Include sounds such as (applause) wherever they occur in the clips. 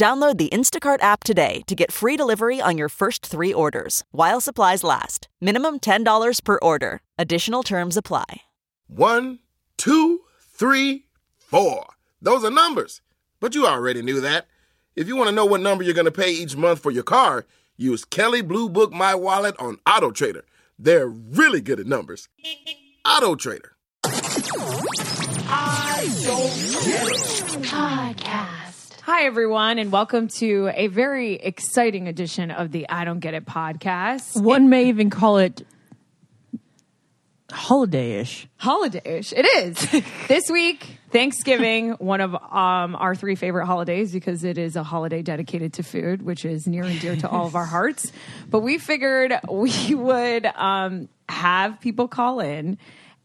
Download the Instacart app today to get free delivery on your first three orders while supplies last. Minimum $10 per order. Additional terms apply. One, two, three, four. Those are numbers. But you already knew that. If you want to know what number you're going to pay each month for your car, use Kelley Blue Book My Wallet on Auto Trader. They're really good at numbers. Auto Trader. i don't get Podcast. Hi, everyone, and welcome to a very exciting edition of the I Don't Get It podcast. One may even call it holiday-ish. Holiday-ish. It is. (laughs) this week, Thanksgiving, one of um, our three favorite holidays because it is a holiday dedicated to food, which is near and dear to all of our hearts. But we figured we (laughs) would um, have people call in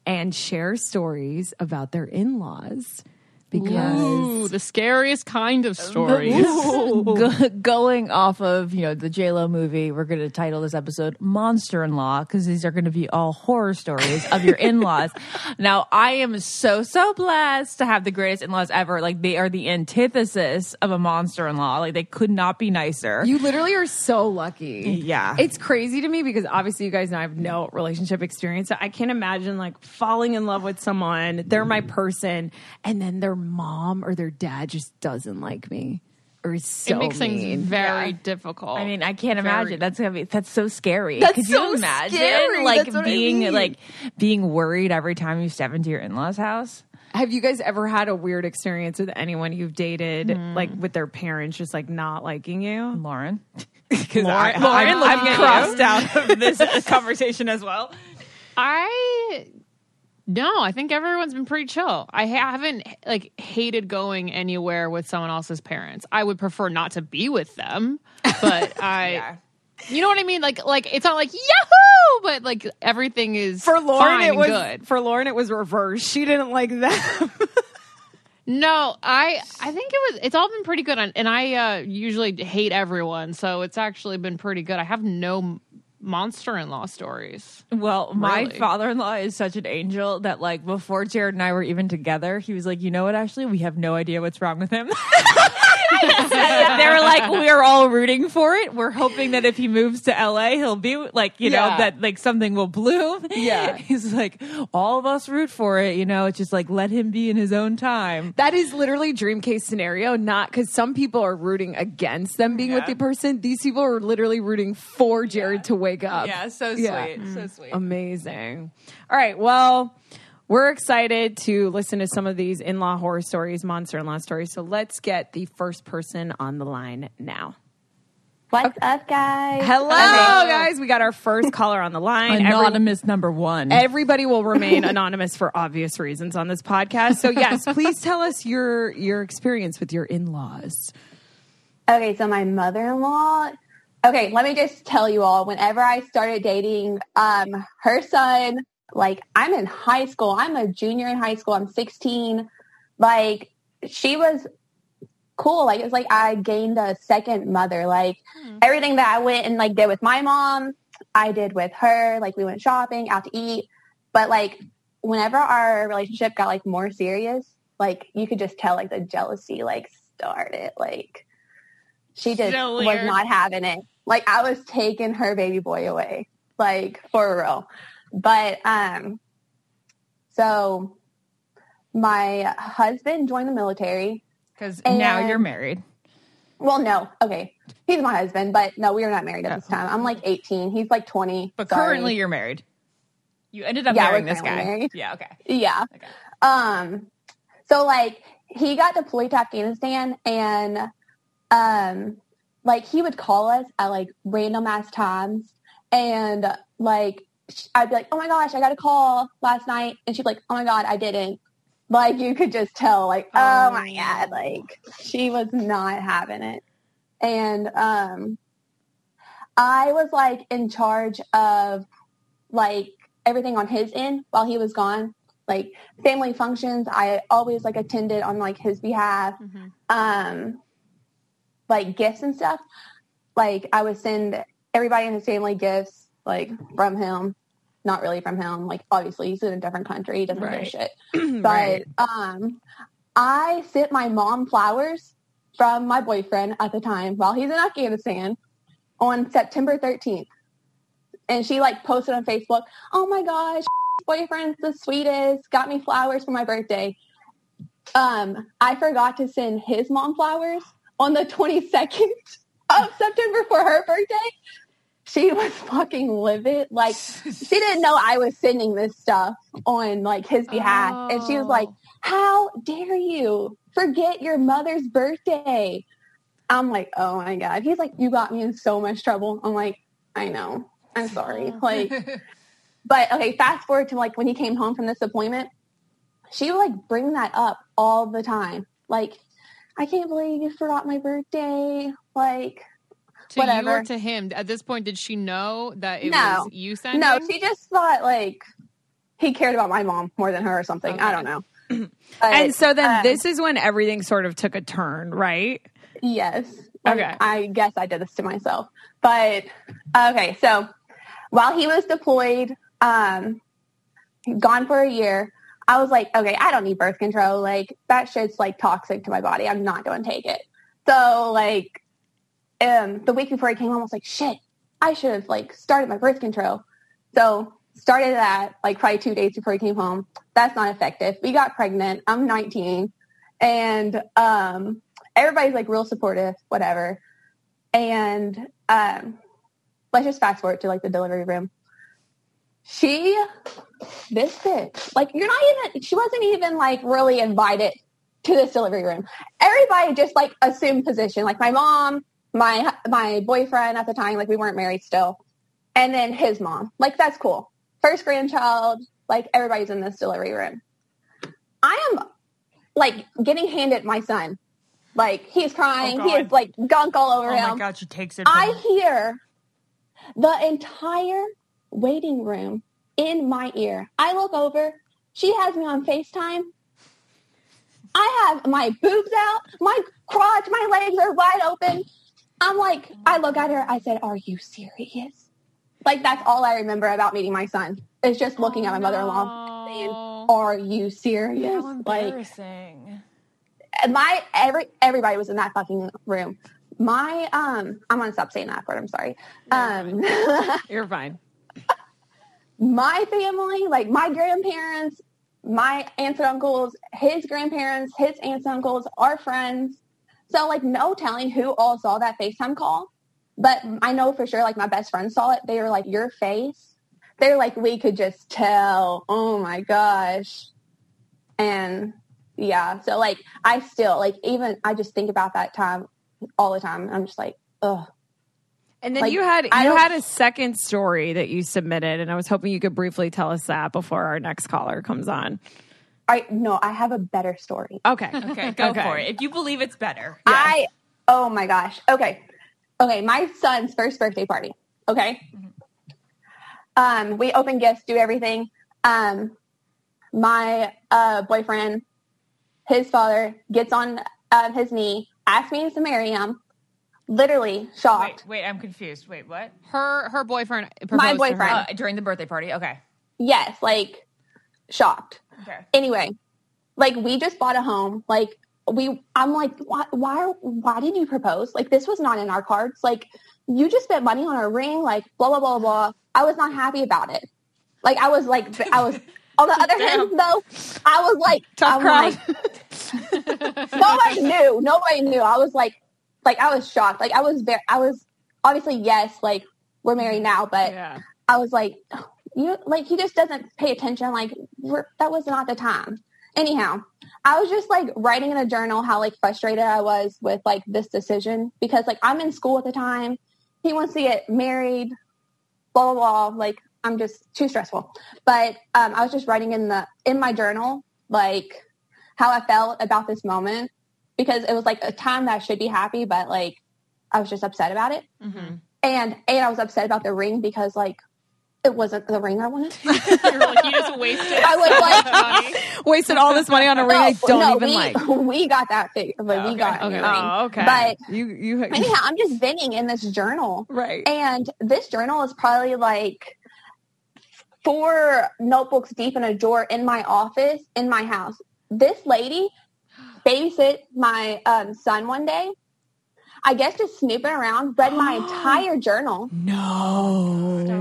and share stories about their in-laws because Ooh, the scariest kind of stories. (laughs) Go- going off of you know the J Lo movie, we're going to title this episode "Monster in Law" because these are going to be all horror stories of your in laws. (laughs) now, I am so so blessed to have the greatest in laws ever. Like they are the antithesis of a monster in law. Like they could not be nicer. You literally are so lucky. Yeah. It's crazy to me because obviously you guys know I have no relationship experience. So I can't imagine like falling in love with someone, they're my person, and then their mom or their dad just doesn't like me. Or is so it makes mean. things very Yeah. difficult. I mean, I can't Very- imagine. That's gonna be that's so scary. That's Could so you imagine scary. like That's what I being mean. like being worried every time you step into your in laws' house? Have you guys ever had a weird experience with anyone you've dated, Hmm. like with their parents just like not liking you? Lauren. (laughs) Because Lauren, I, Lauren I'm, I'm crossed you. out of this (laughs) conversation as well. I no, I think everyone's been pretty chill. I haven't like hated going anywhere with someone else's parents. I would prefer not to be with them, (laughs) but I. You know what I mean? Like, like it's not like Yahoo, but like everything is For Lauren, it was good. for Lauren it was reversed. She didn't like them. (laughs) No, I I think it was. It's all been pretty good, and and I uh, usually hate everyone, so it's actually been pretty good. I have no m- monster-in-law stories. Well, my Really? father-in-law is such an angel that like before Jared and I were even together, he was like, "You know what? Actually, we have no idea what's wrong with him." (laughs) they were like, "We're all rooting for it. We're hoping that if he moves to LA, he'll be like, you know, Yeah. that like something will bloom." Yeah. (laughs) he's like, "All of us root for it. You know, it's just like let him be in his own time." That is literally dream case scenario, not because some people are rooting against them being with the person. These people are literally rooting for Jared to wake up. Yeah, so Yeah. sweet, so mm. sweet. Amazing. All right. Well, we're excited to listen to some of these in law horror stories, monster in law stories. So let's get the first person on the line now. What's up, guys? Hello, guys. We got our first caller on the line. Every- Anonymous number one. Everybody will remain (laughs) anonymous for obvious reasons on this podcast. So yes, (laughs) please tell us your your experience with your in-laws. Okay, so my mother-in-law. Okay, let me just tell you all. Whenever I started dating, um, her son, like I'm in high school. I'm a junior in high school. I'm 16. Like she was cool. Like it's like I gained a second mother. Like everything that I went and like did with my mom, I did with her. Like we went shopping, out to eat. But like whenever our relationship got like more serious, like you could just tell like the jealousy like started. Like she just So was not having it. Like I was taking her baby boy away. Like for real. But um so my husband joined the military because now you're married. well, no. Okay. He's my husband, but no, we are not married at this time. I'm like 18. He's like 20. But Sorry. currently you're married. You ended up Yeah, marrying this guy. married. Yeah, okay. Yeah. Okay. Um, so like he got deployed to Afghanistan and, um, like he would call us at like random ass times and like I'd be like, oh my gosh, I got a call last night. And she'd be like, oh my God, I didn't. Like you could just tell like, oh my God, like she was not having it. And, um, I was like in charge of like everything on his end while he was gone. Like family functions, I always like attended on like his behalf. Mhm. Um, like gifts and stuff. Like I would send everybody in his family gifts like from him, not really from him. Like obviously he's in a different country, he doesn't give a shit. (clears throat) But Right. um, I sent my mom flowers from my boyfriend at the time while he's in Afghanistan on September 13th. And she like posted on Facebook, oh my gosh, (laughs) boyfriend's the sweetest, got me flowers for my birthday. Um, I forgot to send his mom flowers on the 22nd of September for her birthday. She was fucking livid. Like she didn't know I was sending this stuff on like his behalf. And she was like, Oh. how dare you forget your mother's birthday? I'm like, oh my God. He's like, you got me in so much trouble. I'm like, I know. I'm sorry. Oh. Like, (laughs) but okay, fast forward to like when he came home from this appointment, she would like bring that up all the time. Like, I can't believe you forgot my birthday. Like, to you whatever. or to him? At this point, did she know that it No. was you sending? no, she just thought like he cared about my mom more than her or something. I don't know. (clears throat) and so then um, this is when everything sort of took a turn, right? Yes. Like, Okay. I guess I did this to myself. But okay, so while he was deployed, um, gone for a year, I was like, okay, I don't need birth control. Like that shit's like toxic to my body. I'm not going to take it. So like, um, the week before he came home, I was like, shit, I should have like started my birth control. So started that like probably two days before he came home. That's not effective. We got pregnant. I'm 19 and, um, everybody's like real supportive, whatever. And, um, let's just fast forward to like the delivery room. She, this bitch, like you're not even, she wasn't even like really invited to this delivery room. Everybody just like assumed position. Like my mom, my, my boyfriend at the time, like we weren't married still. And then his mom, like that's cool. First grandchild, like everybody's in this delivery room. I am like getting handed my son. Like he's oh, crying. Oh, he has like gunk all over Oh him. my god, she takes it. I hear the entire waiting room in my ear. I look over. She has me on FaceTime. I have my boobs out, my crotch, my legs are wide open. I'm like, I look at her. I said, "Are you serious?" Like that's all I remember about meeting my son. Is just looking at my mother-in-law saying, "Are you serious?" How Like my every everybody was in that fucking room. My um, I'm gonna stop saying that word. I'm sorry. Um, (laughs) You're fine. My family, like my grandparents, my aunts and uncles, his grandparents, his aunts and uncles, our friends. So like no telling who all saw that FaceTime call. But I know for sure like my best friends saw it. They were like, Your face. They're like, we could just tell. Oh my gosh. And yeah, so like I still like even I just think about that time all the time. I'm just like, ugh. And then Like, you had I you had a second story that you submitted, and I was hoping you could briefly tell us that before our next caller comes on. I no, I have a better story. Okay. (laughs) Okay, go Okay. for it. If you believe it's better. I oh my gosh. Okay. Okay, my son's first birthday party. Okay. Um, we open gifts, do everything. Um, my uh, boyfriend, his father gets on uh, his knee, asks me to marry him. Literally shocked. Wait, wait, I'm confused. Wait, what? her her boyfriend proposed My to her. boyfriend. Uh, during the birthday party. Okay. Yes, like shocked. Okay. Anyway, like we just bought a home. Like we, I'm like, why, why, why did you propose? Like this was not in our cards. Like you just spent money on a ring. Like blah blah blah blah. I was not happy about it. Like I was like, I was. (laughs) On the other hand, though, I was like, Tough I'm crowd. like, (laughs) nobody knew. Nobody knew. I was like, like I was shocked. Like I was very, I was obviously yes, like we're married now, but yeah. I was like, you like he just doesn't pay attention. Like we're, that was not the time. Anyhow, I was just like writing in a journal how like frustrated I was with like this decision because like I'm in school at the time. He wants to get married, blah blah blah. Like I'm just too stressful. But um, I was just writing in the in my journal like how I felt about this moment because it was like a time that I should be happy, but like I was just upset about it. Mhm. and and I was upset about the ring because like it wasn't the ring I wanted. (laughs) You're like, you just wasted. I was like. (laughs) Wasted all this money on a ring I don't no, even we, like. (laughs) We got that fig, but we got okay. a ring. Oh, okay. But you you anyhow, I'm just venting in this journal. right. And this journal is probably like four notebooks deep in a drawer in my office in my house. This lady babysit my um, son one day. I guess just snooping around, read my (gasps) entire journal, no.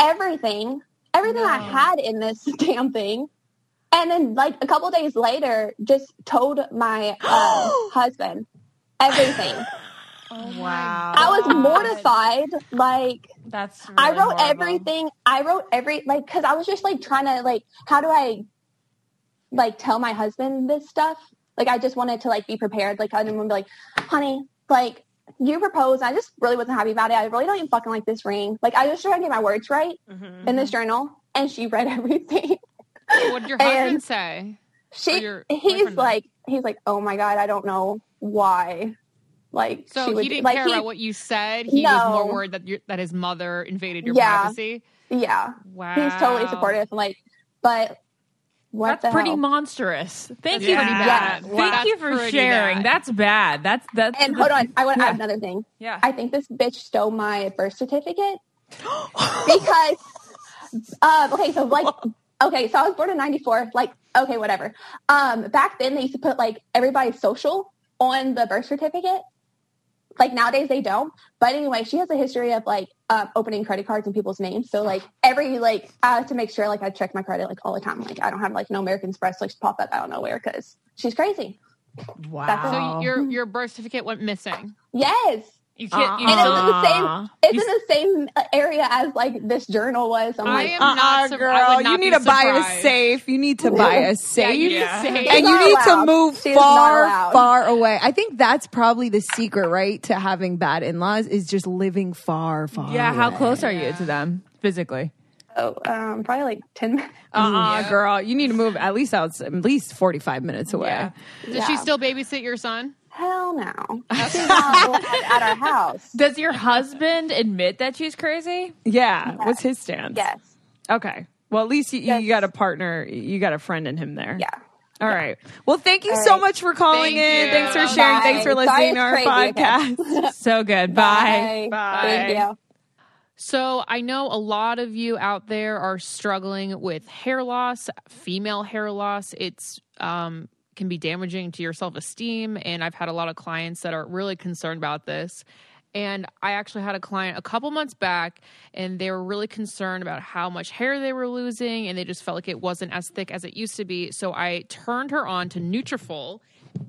everything, everything I had in this (laughs) damn thing. And then like a couple days later, just told my um, (gasps) husband everything. (sighs) Wow. I was mortified. Like That's really I wrote horrible. everything. I wrote every like because I was just like trying to like how do I like tell my husband this stuff? Like I just wanted to like be prepared. Like I didn't want to be like, honey, like you proposed. I just really wasn't happy about it. I really don't even fucking like this ring. Like I just tried to get my words right Mm-hmm. in this journal, and she read (laughs) everything. What did your And- husband say? She he's like he's like oh my god I don't know why. Like So would he didn't like care he, about what you said. He was more worried that your, that his mother invaded your Yeah. privacy. yeah Wow, he's totally supportive. Like but what That's pretty hell? monstrous. Thank That's you. pretty bad. Thank Wow. you for sharing. bad. That's bad. That's that's And hold on, I want to Yeah. add another thing. Yeah. I think this bitch stole my birth certificate (gasps) because, um, okay, so like, okay, so I was born in '94. Like, okay, whatever. Um, back then they used to put like everybody's social on the birth certificate. Like nowadays they don't. But anyway, she has a history of like um, opening credit cards in people's names. So like every like I have to make sure like I check my credit like all the time. Like I don't have like no American Express like pop up out of nowhere because she's crazy. wow. So your your birth certificate went missing. Yes. You can't. You And it still, was in the same. Aw. It's in the same uh, area as like this journal was. I'm I like, am Uh-uh, not. sur- I girl. would not You need be to buy a safe. You need to buy a safe. you need Yeah. safe. and She's you not need to move She far, far away. I think that's probably the secret, right? To having bad in-laws is just living far, far. yeah, how close are you to them physically? oh, um, probably like ten minutes. Uh-uh, girl. You need to move at least out, at least forty-five minutes away. Yeah. Does she still babysit your son? Hell no. (laughs) She's not at, at our house. Does your husband admit that she's crazy? Yeah. What's his stance? Yes. Okay. Well, at least you, you got a partner. You got a friend in him there. Yeah. All right. Well, thank you All so right. much for calling Thank in. you. Thanks for sharing. Bye. Thanks for listening to our crazy, okay? podcast. (laughs) so good. Bye. Bye. Thank you. So I know a lot of you out there are struggling with hair loss, female hair loss. It's um, can be damaging to your self esteem, and I've had a lot of clients that are really concerned about this. And I actually had a client a couple months back, and they were really concerned about how much hair they were losing, and they just felt like it wasn't as thick as it used to be. So I turned her on to Nutrafol,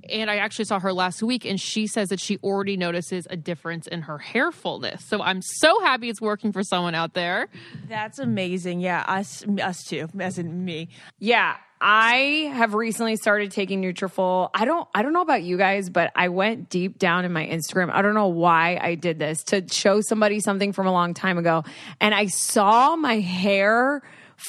and I actually saw her last week, and she says that she already notices a difference in her hair fullness. So I'm so happy it's working for someone out there. That's amazing. Yeah, us us too, as in me. Yeah, I have recently started taking Nutrafol. I don't I don't know about you guys, but I went deep down in my Instagram. I don't know why I did this to show somebody something from a long time ago, and I saw my hair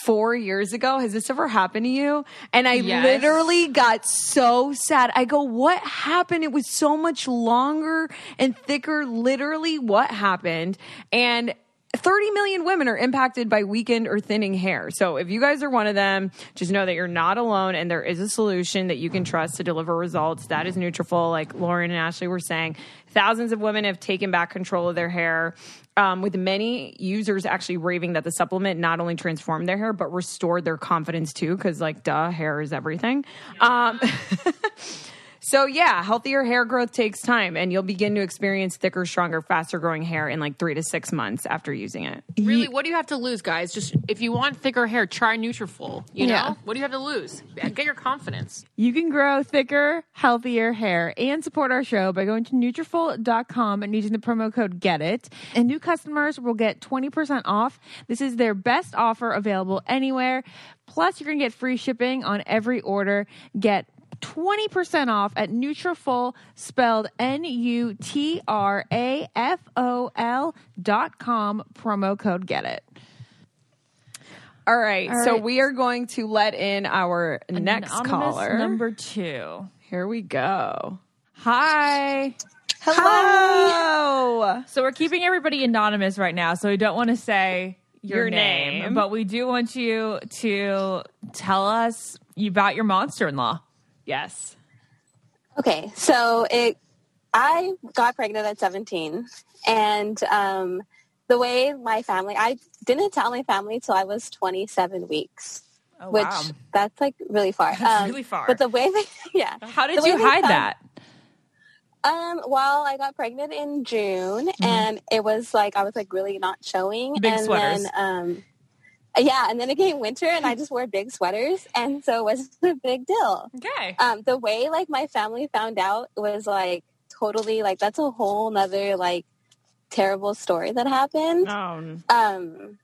4 years ago. Has this ever happened to you? And I Yes. literally got so sad. I go, "What happened? It was so much longer and thicker. Literally, what happened?" And 30 million women are impacted by weakened or thinning hair. So if you guys are one of them, just know that you're not alone and there is a solution that you can trust to deliver results. That is Nutrafol, like Lauren and Ashley were saying. Thousands of women have taken back control of their hair. Um, with many users actually raving that the supplement not only transformed their hair but restored their confidence too, because like duh, hair is everything. Um, (laughs) So yeah, healthier hair growth takes time, and you'll begin to experience thicker, stronger, faster growing hair in like three to six months after using it. Really, what do you have to lose, guys? Just if you want thicker hair, try Nutrafol. You know, Yeah. what do you have to lose? Get your confidence. You can grow thicker, healthier hair and support our show by going to Nutrafol.com and using the promo code GET IT. And new customers will get 20% off. This is their best offer available anywhere. Plus, you're going to get free shipping on every order. Get 20% off at Nutrafol, spelled N-U-T-R-A-F-O-L dot com, promo code GET IT. All right, All so right. we are going to let in our next Anonymous caller. Number two. Here we go. Hi. Hello. So we're keeping everybody anonymous right now, so we don't want to say your, Your name, name. but we do want you to tell us about your monster-in-law. Yes. Okay, so it, I got pregnant at 17, and um, the way my family, I didn't tell my family till I was 27 weeks, Oh, which wow. that's like really far. That's really far. But the way they, (laughs) yeah. How did you hide found- that? Um, well, I got pregnant in June, and it was like I was like really not showing. Mm-hmm. Big and sweaters. Then, um, yeah, and then it came winter, and I just wore big sweaters, and so it was (laughs) a big deal. Okay. Um, the way like my family found out was like totally like that's a whole nother like terrible story that happened. Oh, Um,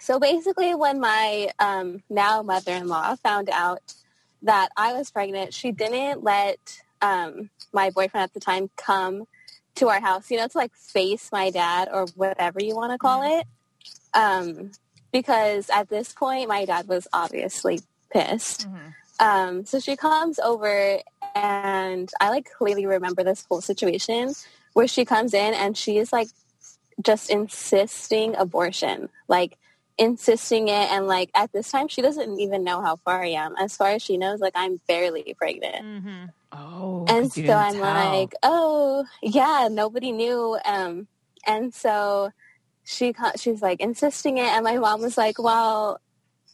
so basically, when my um, now mother-in-law found out that I was pregnant, she didn't let um, my boyfriend at the time come to our house. You know, to like face my dad or whatever you want to call it. Um, because at this point, my dad was obviously pissed. Um, so she comes over, and I like clearly remember this whole situation where she comes in and she is like just insisting abortion, like insisting it. And like at this time, she doesn't even know how far I am. As far as she knows, like I'm barely pregnant. oh. and 'cause so I'm tell. like, oh yeah, nobody knew. Um, and so she she's like insisting it, and my mom was like, well.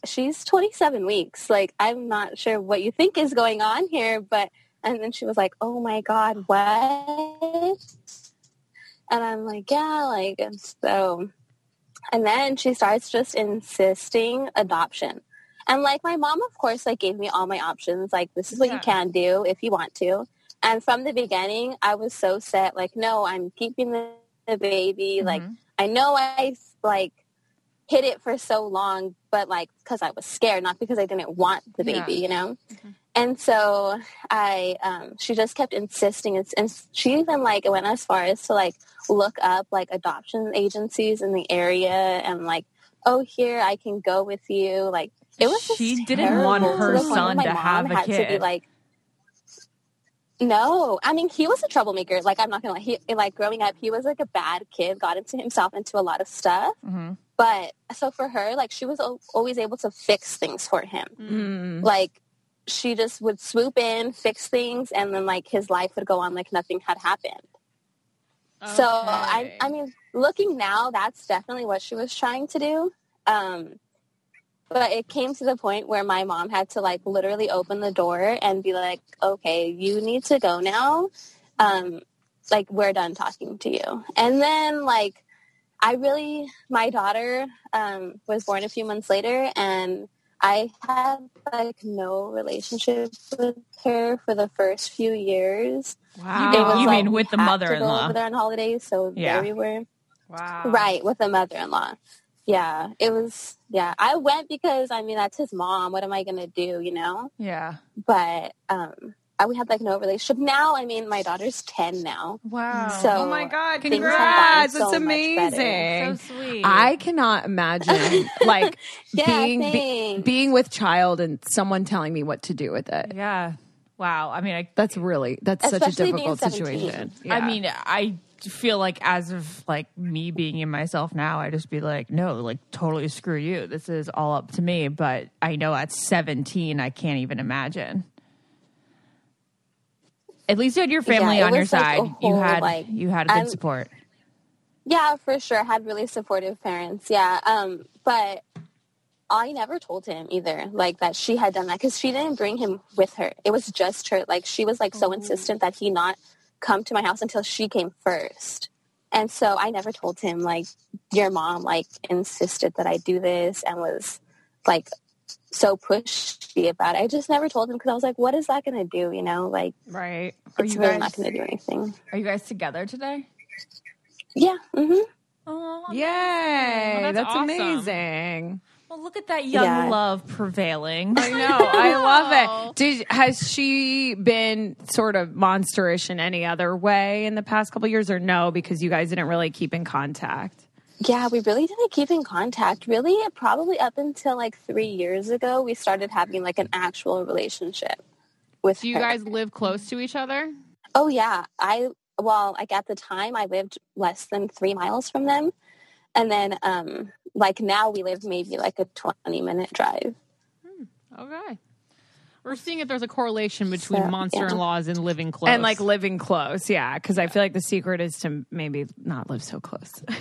She's 27 weeks. Like, I'm not sure what you think is going on here, but, and then she was like, oh my God, what? And I'm like, yeah, like, so, and then she starts just insisting adoption. And like my mom, of course, like gave me all my options. Like, this is what Yeah. you can do if you want to. And from the beginning, I was so set, like, no, I'm keeping the, the baby. Like, mm-hmm. I know I like hid it for so long, but like, because I was scared, not because I didn't want the Yeah. baby, you know? And so I, um, she just kept insisting, and, and she even like went as far as to like look up like adoption agencies in the area and like, oh, here I can go with you. Like it was. just She didn't want her son my to have a had To be kid. like, no, I mean he was a troublemaker. Like I'm not gonna lie. He like growing up, he was like a bad kid. Got into himself into a lot of stuff. Mhm. But so for her, like she was al- always able to fix things for him Mm. like she just would swoop in, fix things, and then like his life would go on like nothing had happened. So I, I mean, looking now, that's definitely what she was trying to do. Um, but it came to the point where my mom had to like literally open the door and be like, "Okay, you need to go now. Um, like we're done talking to you." And then like I really, my daughter um, was born a few months later, and I had like no relationship with her for the first few years. Wow. You It was you like mean with the had to go mother-in-law? over there on holidays, so Yeah. there we were. wow. Right, with the mother-in-law. Yeah, it was. Yeah, I went because I mean that's his mom. What am I gonna do? You know. Yeah. But um, I, we had like no relationship. Now, I mean, my daughter's ten now. Wow. So Oh my God. things Congrats. gotten That's so amazing. so sweet. I cannot imagine (laughs) like Yeah, being be- being with child and someone telling me what to do with it. yeah. Wow. I mean, I That's really that's such a difficult 17. situation. I mean, I feel like as of like me being in myself now, I just be like, no, like totally screw you. This is all up to me. But I know at 17, I can't even imagine. At least you had your family Yeah, on your like, side. you had like, you had good I'm- support. Yeah, for sure. I had really supportive parents. Yeah. Um, but I never told him either, like that she had done that because she didn't bring him with her. It was just her. Like she was like so insistent that he not come to my house until she came first. And so I never told him like your mom like insisted that I do this and was like so pushy about it. I just never told him because I was like, what is that going to do? You know, like right. Are it's you really guys- not going to do anything. Are you guys together today? Yeah. Mm-hmm. Oh, Yay. that's that's awesome. amazing. Well, look at that young Yeah. love prevailing. I (laughs) know. I love it. Did has she been sort of monsterish in any other way in the past couple years or no because you guys didn't really keep in contact? Yeah, we really didn't keep in contact. Really, uh, probably up until like three years ago, we started having like an actual relationship with Do you her. guys live close to each other? Oh yeah, I well, like at the time I lived less than three miles from them. And then um like now we live maybe like a 20 minute drive. Okay. We're seeing if there's a correlation between So, monster in laws and living close. And like living close, yeah, because I feel like the secret is to maybe not live so close. (laughs)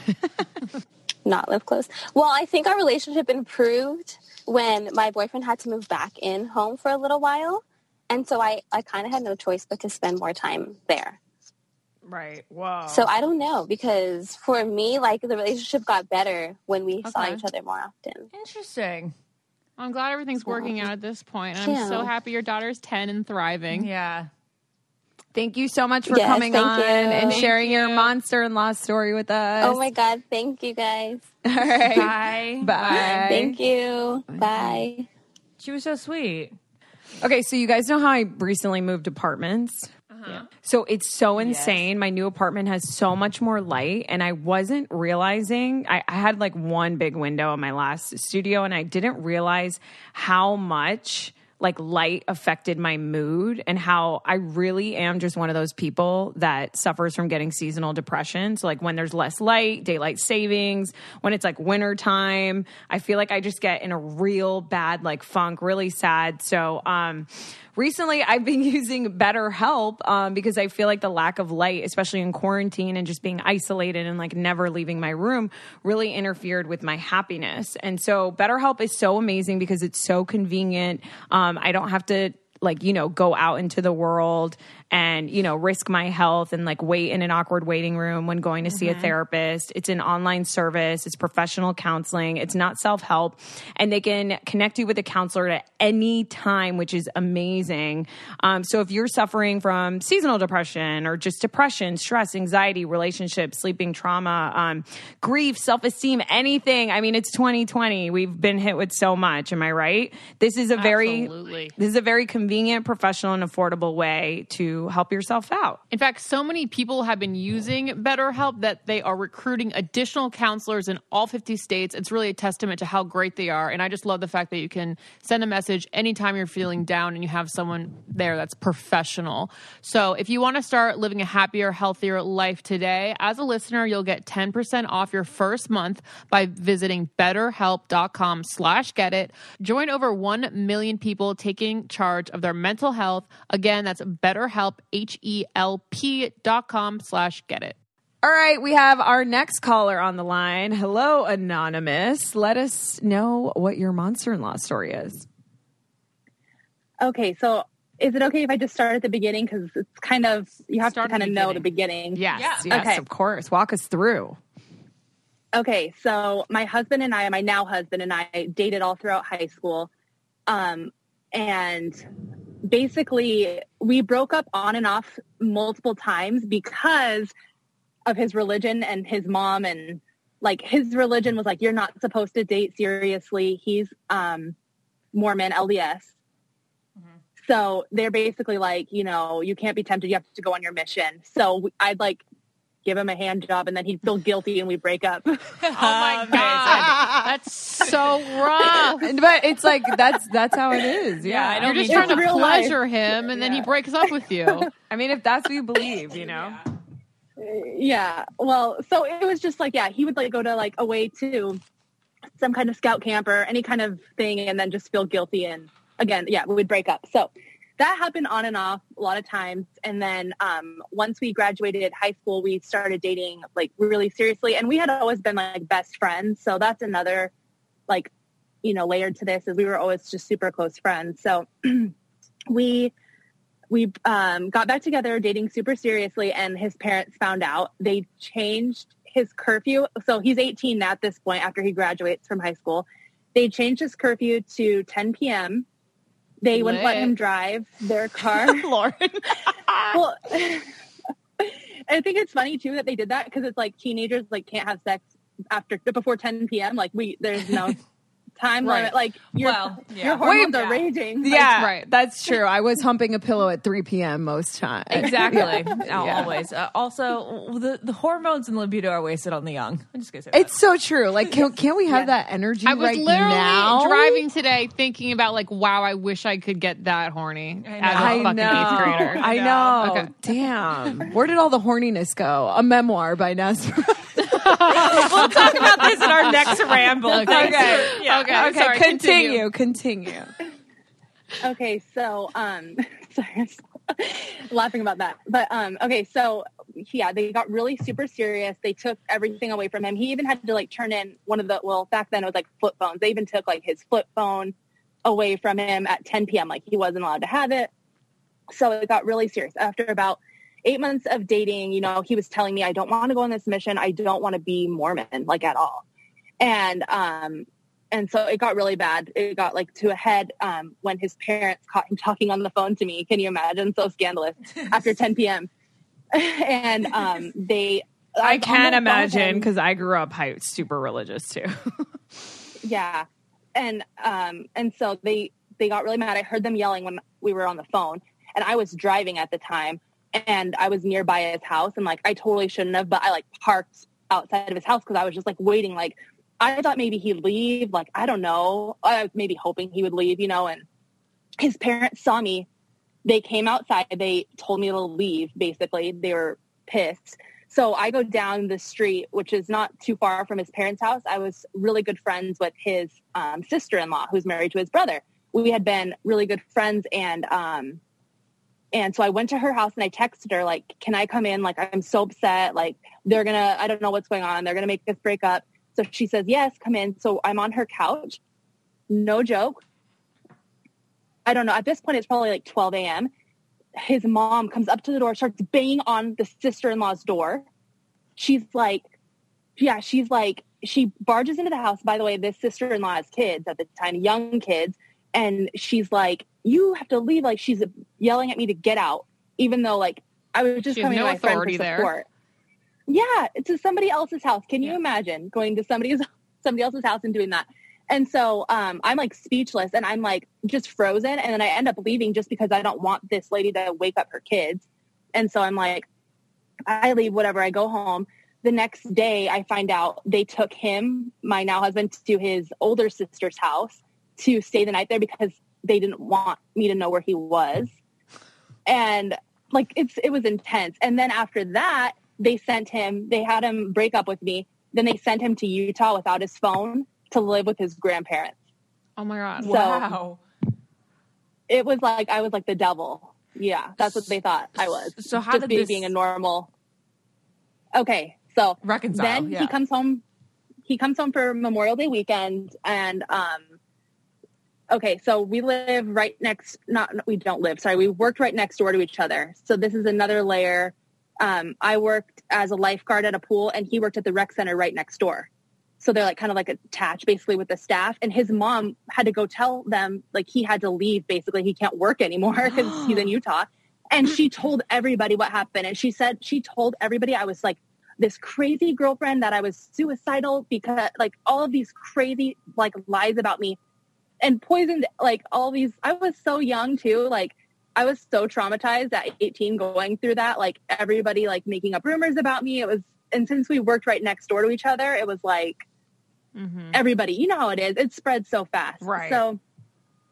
Not live close. Well, I think our relationship improved when my boyfriend had to move back in home for a little while. And so I, I kind of had no choice but to spend more time there. Right. Whoa. So I don't know because for me, like the relationship got better when we saw each other more often. Interesting. I'm glad everything's working out at this point. And I'm Yeah. so happy your daughter's 10 and thriving. Yeah. Thank you so much for Yes, coming on you. and Thank sharing your monster-in-law story with us. Oh my God. Thank you guys. (laughs) All right. Bye. Bye. Thank you. Bye. She was so sweet. Okay, so you guys know how I recently moved apartments? So it's so insane. My new apartment has so much more light, and I wasn't realizing. I, I had like one big window in my last studio, and I didn't realize how much like light affected my mood and how I really am just one of those people that suffers from getting seasonal depression. So like when there's less light, daylight savings, when it's like winter time, I feel like I just get in a real bad like funk, really sad. So um recently I've been (laughs) using BetterHelp um, because I feel like the lack of light, especially in quarantine and just being isolated and like never leaving my room, really interfered with my happiness. And so BetterHelp is so amazing because it's so convenient. Um, I don't have to like you know go out into the world and you know risk my health and like wait in an awkward waiting room when going to see a therapist. It's an online service. It's professional counseling. It's not self-help. And they can connect you with a counselor at any time which is amazing. Um, so if you're suffering from seasonal depression or just depression stress anxiety relationships sleeping trauma um, grief self-esteem anything i mean it's 2020 we've been hit with so much. Am i right? This is a very Absolutely. this is a very convenient, professional, and affordable way to help yourself out. In fact, so many people have been using BetterHelp that they are recruiting additional counselors in all 50 states. It's really a testament to how great they are. And I just love the fact that you can send a message anytime you're feeling down and you have someone there that's professional. So if you want to start living a happier, healthier life today, as a listener, you'll get 10% off your first month by visiting betterhelp.com slash get it. Join over 1 million people taking charge of their mental health. Again, that's betterhelp, H-E-L-P dot com slash get it. All right, we have our next caller on the line. Hello, Anonymous. Let us know what your monster in law story is. Okay, so is it okay if I just start at the beginning because it's kind of you have Start to kind the of know the beginning. Yes, Yeah. yes, Okay. of course. Walk us through. Okay, so my husband and I, my now husband and I, dated all throughout high school, um, and basically we broke up on and off multiple times because of his religion and his mom and like his religion was like you're not supposed to date seriously. He's um, Mormon LDS. So they're basically like, you know, you can't be tempted. You have to go on your mission. So I'd like give him a hand job and then he'd feel guilty and we break up. (laughs) Oh my God. That's so rough. (laughs) But it's like that's that's how it is. Yeah, I don't. You're just trying to- to It's real life. pleasure him and then he breaks up with you. (laughs) I mean, if that's what you believe, you know. yeah. Well, so it was just like, yeah, he would like go to like away to some kind of scout camp or any kind of thing and then just feel guilty. And again, yeah, we would break up. So that happened on and off a lot of times. And then um, once we graduated high school, we started dating like really seriously. And we had always been like best friends. So that's another like, you know, layer to this is we were always just super close friends. So (clears throat) we we um, got back together dating super seriously and his parents found out they changed his curfew so he's 18 at this point after he graduates from high school they changed his curfew to 10 p.m they wouldn't let him drive their (laughs) car. Lauren. (laughs) well (laughs) i think it's funny too that they did that because it's like teenagers like can't have sex after before 10 p.m like we there's no time Right. limit. Like your Well, yeah. your hormones Wait, are raging. Like, Yeah, right. That's (laughs) true. I was humping a pillow at 3 p.m. most times. (laughs) Exactly. Always. Uh, also, the, the hormones and libido are wasted on the young. I'm just gonna say that. It's so true. Like, can, (laughs) can't we have that energy I was right literally now? driving today thinking about like, wow, I wish I could get that horny I as a know. I fucking know. eighth grader. I know. Okay. Damn. Where did all the horniness go? A memoir by Nasra. (laughs) we'll talk about this in our next ramble. Okay. Thanks. Okay. Yeah. Okay. okay, sorry, continue. Continue. Okay, so um (laughs) sorry, I'm (laughs) laughing about that. But um okay, so yeah, they got really super serious. They took everything away from him. He even had to like turn in one of the well, back then it was like flip phones. They even took like his flip phone away from him at 10 p.m. Like he wasn't allowed to have it. So it got really serious. After about eight months of dating, you know, he was telling me, I don't want to go on this mission. I don't want to be Mormon, like at all. And um and so it got really bad. It got like to a head um, when his parents caught him talking on the phone to me. Can you imagine? So scandalous (laughs) after 10 p.m. (laughs) and um, they, I on the can phone with imagine because I grew up super religious too. (laughs) yeah, and um, and so they they got really mad. I heard them yelling when we were on the phone, and I was driving at the time, and I was nearby his house, and like I totally shouldn't have, but I like parked outside of his house because I was just like waiting, like. I thought maybe he'd leave. Like, I don't know. I was maybe hoping he would leave, you know, and his parents saw me. They came outside. They told me to leave, basically. They were pissed. So I go down the street, which is not too far from his parents' house. I was really good friends with his um, sister-in-law, who's married to his brother. We had been really good friends, and um, and so I went to her house and I texted her like, "Can I come in? Like, I'm so upset. Like, they're gonna. I don't know what's going on. They're gonna make us break up." So she says, "Yes, come in." So I'm on her couch. No joke. I don't know. At this point, it's probably like 12 a.m. His mom comes up to the door, starts banging on the sister-in-law's door. She's like, yeah, she's like, she barges into the house. By the way, this sister-in-law has kids at the time, young kids, and she's like, "You have to leave." Like she's yelling at me to get out, even though like I was just She coming no to my friend for authority there. support. Yeah, to somebody else's house. Can you imagine going to somebody's somebody else's house and doing that? And so um, I'm like speechless and I'm like just frozen. And then I end up leaving just because I don't want this lady to wake up her kids. And so I'm like, I leave, whatever. I go home. The next day, I find out they took him, my now husband, to his older sister's house to stay the night there because they didn't want me to know where he was. And like it's it was intense. And then after that, they sent him. They had him break up with me. Then they sent him to Utah without his phone to live with his grandparents. Oh my god. So- Wow. It was like I was like the devil. Yeah, that's what they thought I was. So how Just did be- this- being a normal? Okay, so Reconcile. then yeah. he comes home. He comes home for Memorial Day weekend, and um, okay, so we live right next. Not we don't live. Sorry, we worked right next door to each other. So this is another layer. Um, I worked as a lifeguard at a pool, and he worked at the rec center right next door. So they're like kind of like attached basically with the staff. And his mom had to go tell them like he had to leave. Basically, he can't work anymore (gasps) because he's in Utah. And she told everybody what happened. And she said she told everybody I was like this crazy girlfriend that I was suicidal because like all of these crazy like lies about me and poisoned like all these I was so young too like I was so traumatized at 18 going through that like everybody like making up rumors about me it was and since we worked right next door to each other it was like Mhm. everybody you know how it is it spreads so fast Right. so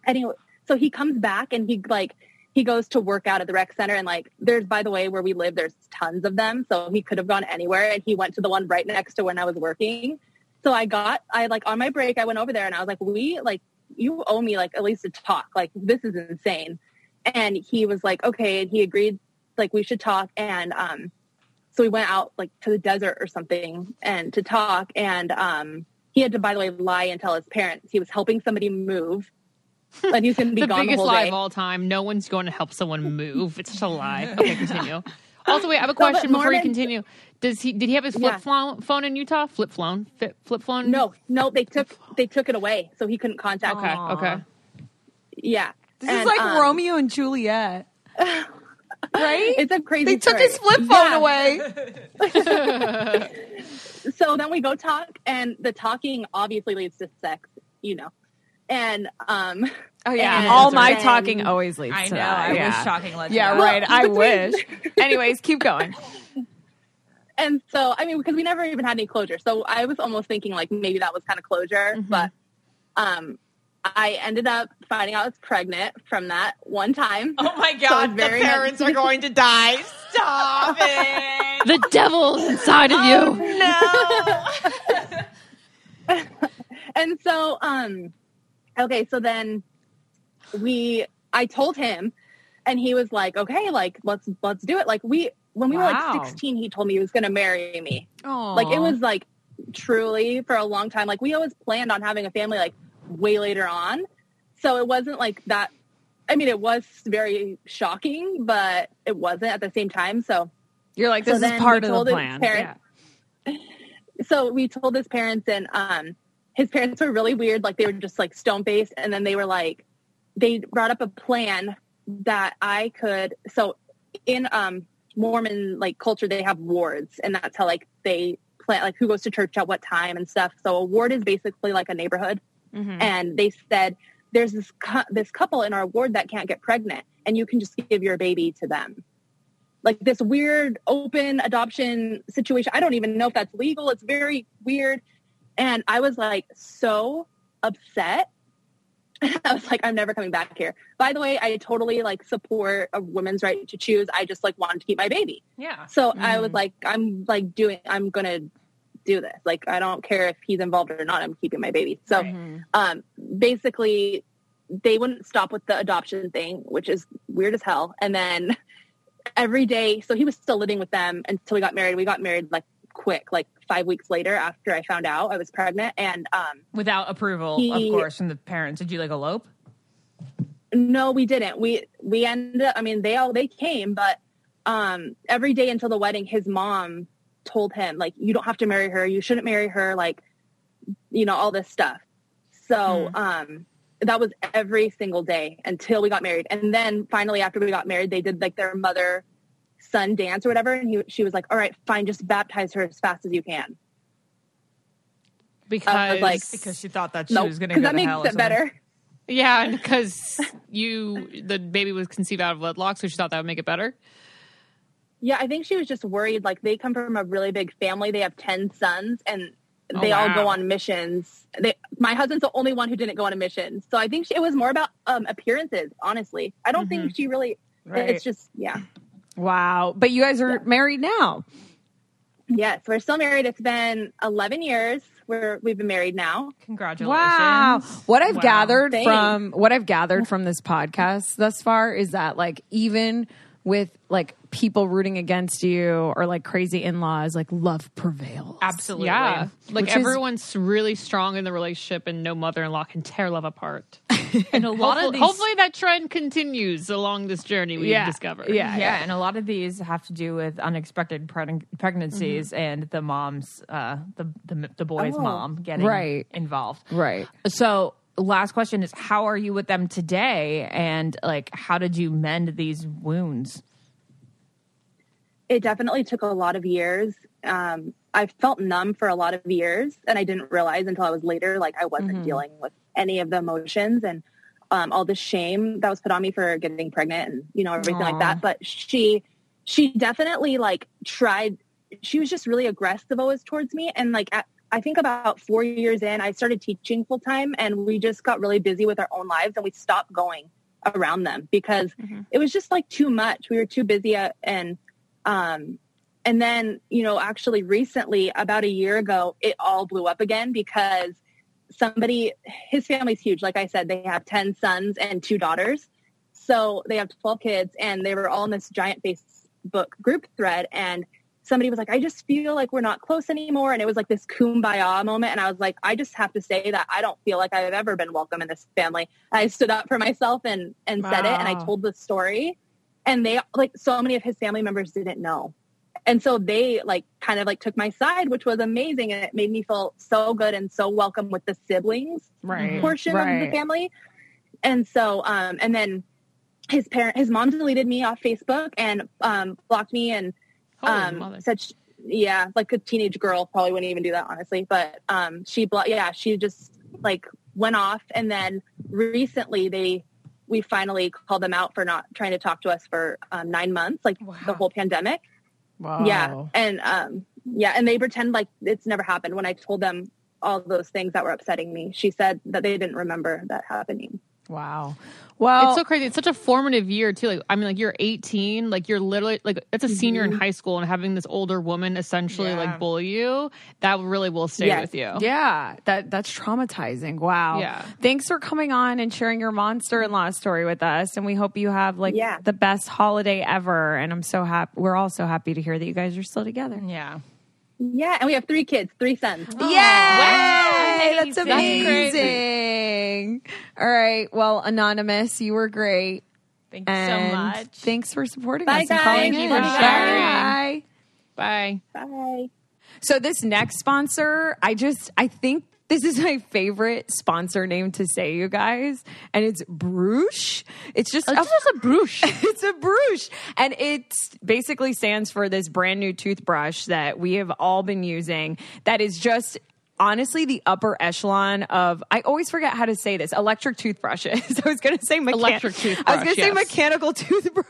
anyway so he comes back and he like he goes to work out at the rec center and like there's by the way where we live there's tons of them so he could have gone anywhere and he went to the one right next to when i was working so i got i like on my break i went over there and i was like we like you owe me like at least a talk like this is insane and he was like okay and he agreed like we should talk and um so we went out like to the desert or something and to talk and um he had to by the way lie and tell his parents he was helping somebody move (laughs) and he's going to be the gone the biggest whole lie day of all time. No one's going to help someone move. It's just a lie. (laughs) Okay, continue. Also, wait, I have a question before you continue. Does he? Did he have his flip Yeah. phone, phone in Utah? Flip phone? Flip, flip phone? no no they took they took it away so he couldn't contact Okay. me Okay. yeah This And, is like um, Romeo and Juliet. (laughs) right? it's a crazy They took story. his flip phone Yeah. away. (laughs) (laughs) so then we go talk and the talking obviously leads to sex you know. And um Oh yeah, And all my then- talking always leads I to know. that. I yeah. wish talking led to Yeah, that. right. I between- wish. Anyways, keep going. And so I mean because we never even had any closure. So I was almost thinking like maybe that was kind of closure, Mm-hmm. but um I ended up finding out I was pregnant from that one time. Oh my god, it's the very parents are going to die. Stop (laughs) it. The devil's inside of you. no. (laughs) and so um okay so then we i told him and he was like okay like let's let's do it like we when we were like 16 he told me he was going to marry me. Oh, like it was like truly for a long time. Like we always planned on having a family like way later on. So it wasn't like that i mean it was very shocking but it wasn't at the same time so. You're like So this is part of the plan. parents- Yeah. (laughs) so we told his parents and um his parents were really weird. Like they were just like stone faced and then they were like they brought up a plan that i could so in um mormon like culture they have wards and that's how like they plan like who goes to church at what time and stuff. So a ward is basically like a neighborhood. Mhm. and they said there's this cou- this couple in our ward that can't get pregnant and you can just give your baby to them. Like this weird open adoption situation. I don't even know if that's legal. It's very weird. And i was like so upset (laughs) i was like i'm never coming back here by the way i totally like support a woman's right to choose i just like wanted to keep my baby Yeah. so I was like, I'm like doing, I'm gonna do this. Like, I don't care if he's involved or not. I'm keeping my baby. So, um, basically, they wouldn't stop with the adoption thing, which is weird as hell. And then every day, so he was still living with them until we got married. We got married like quick, like five weeks later after I found out I was pregnant. And um, Without approval, He- of course, from the parents. Did you like elope? No, we didn't. We we ended up I mean they all they came, but um every day until the wedding his mom told him like you don't have to marry her, you shouldn't marry her like you know all this stuff. So um that was every single day until we got married. And then finally after we got married they did like their mother son dance or whatever and he, she was like all right fine just baptize her as fast as you can. because like- Because she thought that she No, was going to go that to makes it better. yeah, because you the baby was conceived out of wedlock, so she thought that would make it better. Yeah, I think she was just worried. Like they come from a really big family. They have ten sons, and Oh, they all go on missions. They, my husband's the only one who didn't go on a mission. So I think she, it was more about um, appearances. Honestly, I don't think she really. Right. It's just yeah. Wow. But you guys are married now. Yes, we're still married. It's been eleven years. We're we've been married now. Congratulations. Wow. What I've Wow. gathered Thanks. from what I've gathered from this podcast thus far is that like even with like people rooting against you or like crazy in-laws, like love prevails. Absolutely. Yeah, like Which is- everyone's really strong in the relationship, and no mother-in-law can tear love apart. (laughs) And a lot hopefully, of these. hopefully that trend continues along this journey we've Yeah. discovered. Yeah. yeah, and a lot of these have to do with unexpected preg- pregnancies Mm-hmm. and the mom's, uh, the, the the boy's Oh. mom getting Right. involved. Right. So, last question is, how are you with them today? And like, how did you mend these wounds? It definitely took a lot of years. Um, I felt numb for a lot of years, and I didn't realize until I was later, like I wasn't dealing with any of the emotions and um, all the shame that was put on me for getting pregnant, and you know everything Aw. like that. But she, she definitely like tried. She was just really aggressive always towards me, and like at, I think about four years in, I started teaching full time, and we just got really busy with our own lives, and we stopped going around them because it was just like too much. We were too busy, uh, and um, and then, you know, actually recently, about a year ago, it all blew up again because somebody, his family's huge. Like I said, they have 10 sons and two daughters. So they have 12 kids and they were all in this giant Facebook group thread. And somebody was like, I just feel like we're not close anymore. And it was like this kumbaya moment. And I was like, I just have to say that I don't feel like I've ever been welcome in this family. I stood up for myself and, and said it. And I told the story and they like so many of his family members didn't know. And so they like kind of like took my side which was amazing. And it made me feel so good and so welcome with the siblings Right. portion of the family. And so um and then his parent his mom deleted me off facebook and um blocked me and um said sh yeah like a teenage girl probably wouldn't even do that honestly. But um she blo- yeah she just like went off. And then recently they, we finally called them out for not trying to talk to us for um, nine months, like the whole pandemic. Wow. Yeah. And um, yeah, and they pretend like it's never happened. When I told them all those things that were upsetting me, she said that they didn't remember that happening. Wow. Well, it's so crazy. It's such a formative year too. Like I mean, like you're 18, like you're literally like it's a mm-hmm. senior in high school, and having this older woman essentially Yeah. like bully you, that really will stay Yes. with you. Yeah, that that's traumatizing. Wow. Yeah. Thanks for coming on and sharing your monster-in-law story with us, and we hope you have like Yeah. the best holiday ever. And I'm so happy. We're all so happy to hear that you guys are still together. Yeah. Yeah. And we have three kids, three sons. Yay! That's That's amazing. All right. Well, anonymous, you were great. Thank you And so much. Thanks for supporting Bye, us and calling Thank in. you for Bye. Bye. Bye. So this next sponsor, I just I think this is my favorite sponsor name to say, you guys, and it's Bruush. It's just It's just a brush. (laughs) it's a Bruush, and it basically stands for this brand new toothbrush that we have all been using. That is just. Honestly, the upper echelon of I always forget how to say this electric toothbrushes. (laughs) I was going to say mechan- Electric toothbrush. I was going to say mechanical (laughs) toothbrush.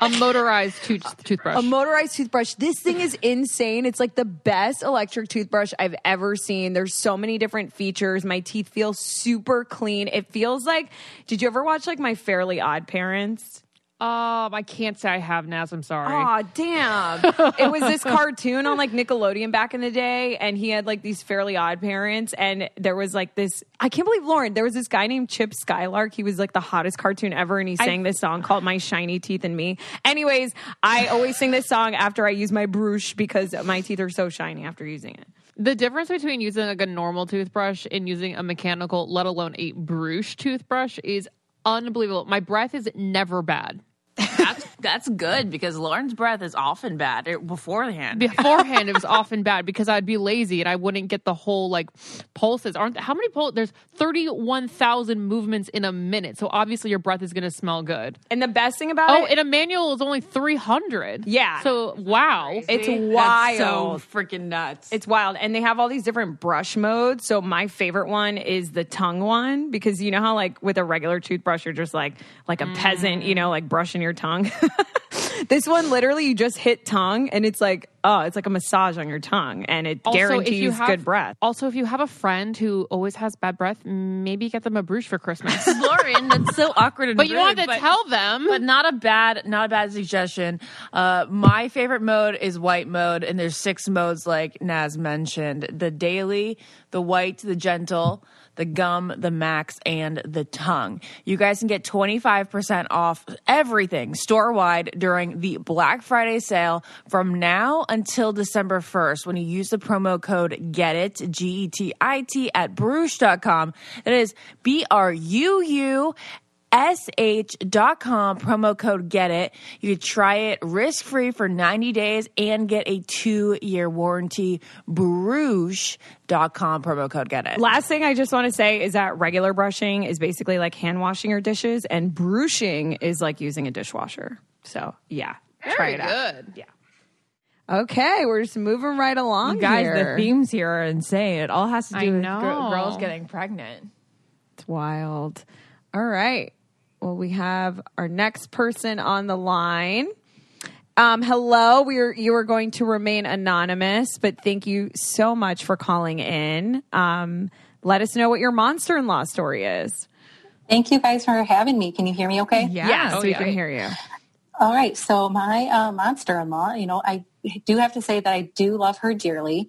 a motorized tooth- toothbrush. A motorized toothbrush. This thing is insane. It's like the best electric toothbrush I've ever seen. There's so many different features. My teeth feel super clean. It feels like, did you ever watch like My Fairly Odd Parents? Um, I can't say I have Naz. I'm sorry. Aw, damn. it was this (laughs) cartoon on like Nickelodeon back in the day, and he had like these fairly odd parents. And there was like this I can't believe Lauren, there was this guy named Chip Skylark. He was like the hottest cartoon ever, and he sang this song called My Shiny Teeth and Me. Anyways, I always sing this song after I use my brush because my teeth are so shiny after using it. The difference between using like a normal toothbrush and using a mechanical, let alone a Bruush toothbrush, is unbelievable. My breath is never bad. That's that's good because Lauren's breath is often bad er, beforehand. Beforehand, it was often bad because I'd be lazy and I wouldn't get the whole like pulses. Aren't how many pulses? There's thirty one thousand movements in a minute, so obviously your breath is going to smell good. And the best thing about Oh, it, and a manual is only three hundred. Yeah. So wow. it's That's wild. so freaking nuts. It's wild. And they have all these different brush modes. So my favorite one is the tongue one because you know how like with a regular toothbrush you're just like like a peasant, you know, like brushing your tongue. (laughs) this one literally you just hit tongue and it's like oh, it's like a massage on your tongue and it Also, guarantees you have, good breath. Also, if you have a friend who always has bad breath, maybe get them a brush for Christmas. (laughs) Lauren, that's so awkward and but you don't have to but- tell them. but not a bad not a bad suggestion uh my favorite mode is white mode and there's six modes like naz mentioned the daily the white the gentle the gum the max and the tongue. You guys can get 25% off everything store wide during the black friday sale from now until december 1st when you use the promo code get it g-e-t-i-t at bruush.com that is b-r-u-u sh.com promo code get it you can try it risk free for 90 days and get a two year warranty bruush.com promo code get it Last thing I just want to say is that regular brushing is basically like hand washing your dishes and brushing is like using a dishwasher. So, yeah. try it out. good. Yeah. Okay, we're just moving right along guys here. the themes here are insane it all has to I do with know. gr- girls getting pregnant It's wild. All right. Well, we have our next person on the line. Um, hello. We are you are going to remain anonymous, but thank you so much for calling in. Um, let us know what your monster-in-law story is. Thank you guys for having me. Can you hear me okay? Yes, Oh, we yeah. can hear you. All right. So my uh, monster-in-law, you know, I do have to say that I do love her dearly,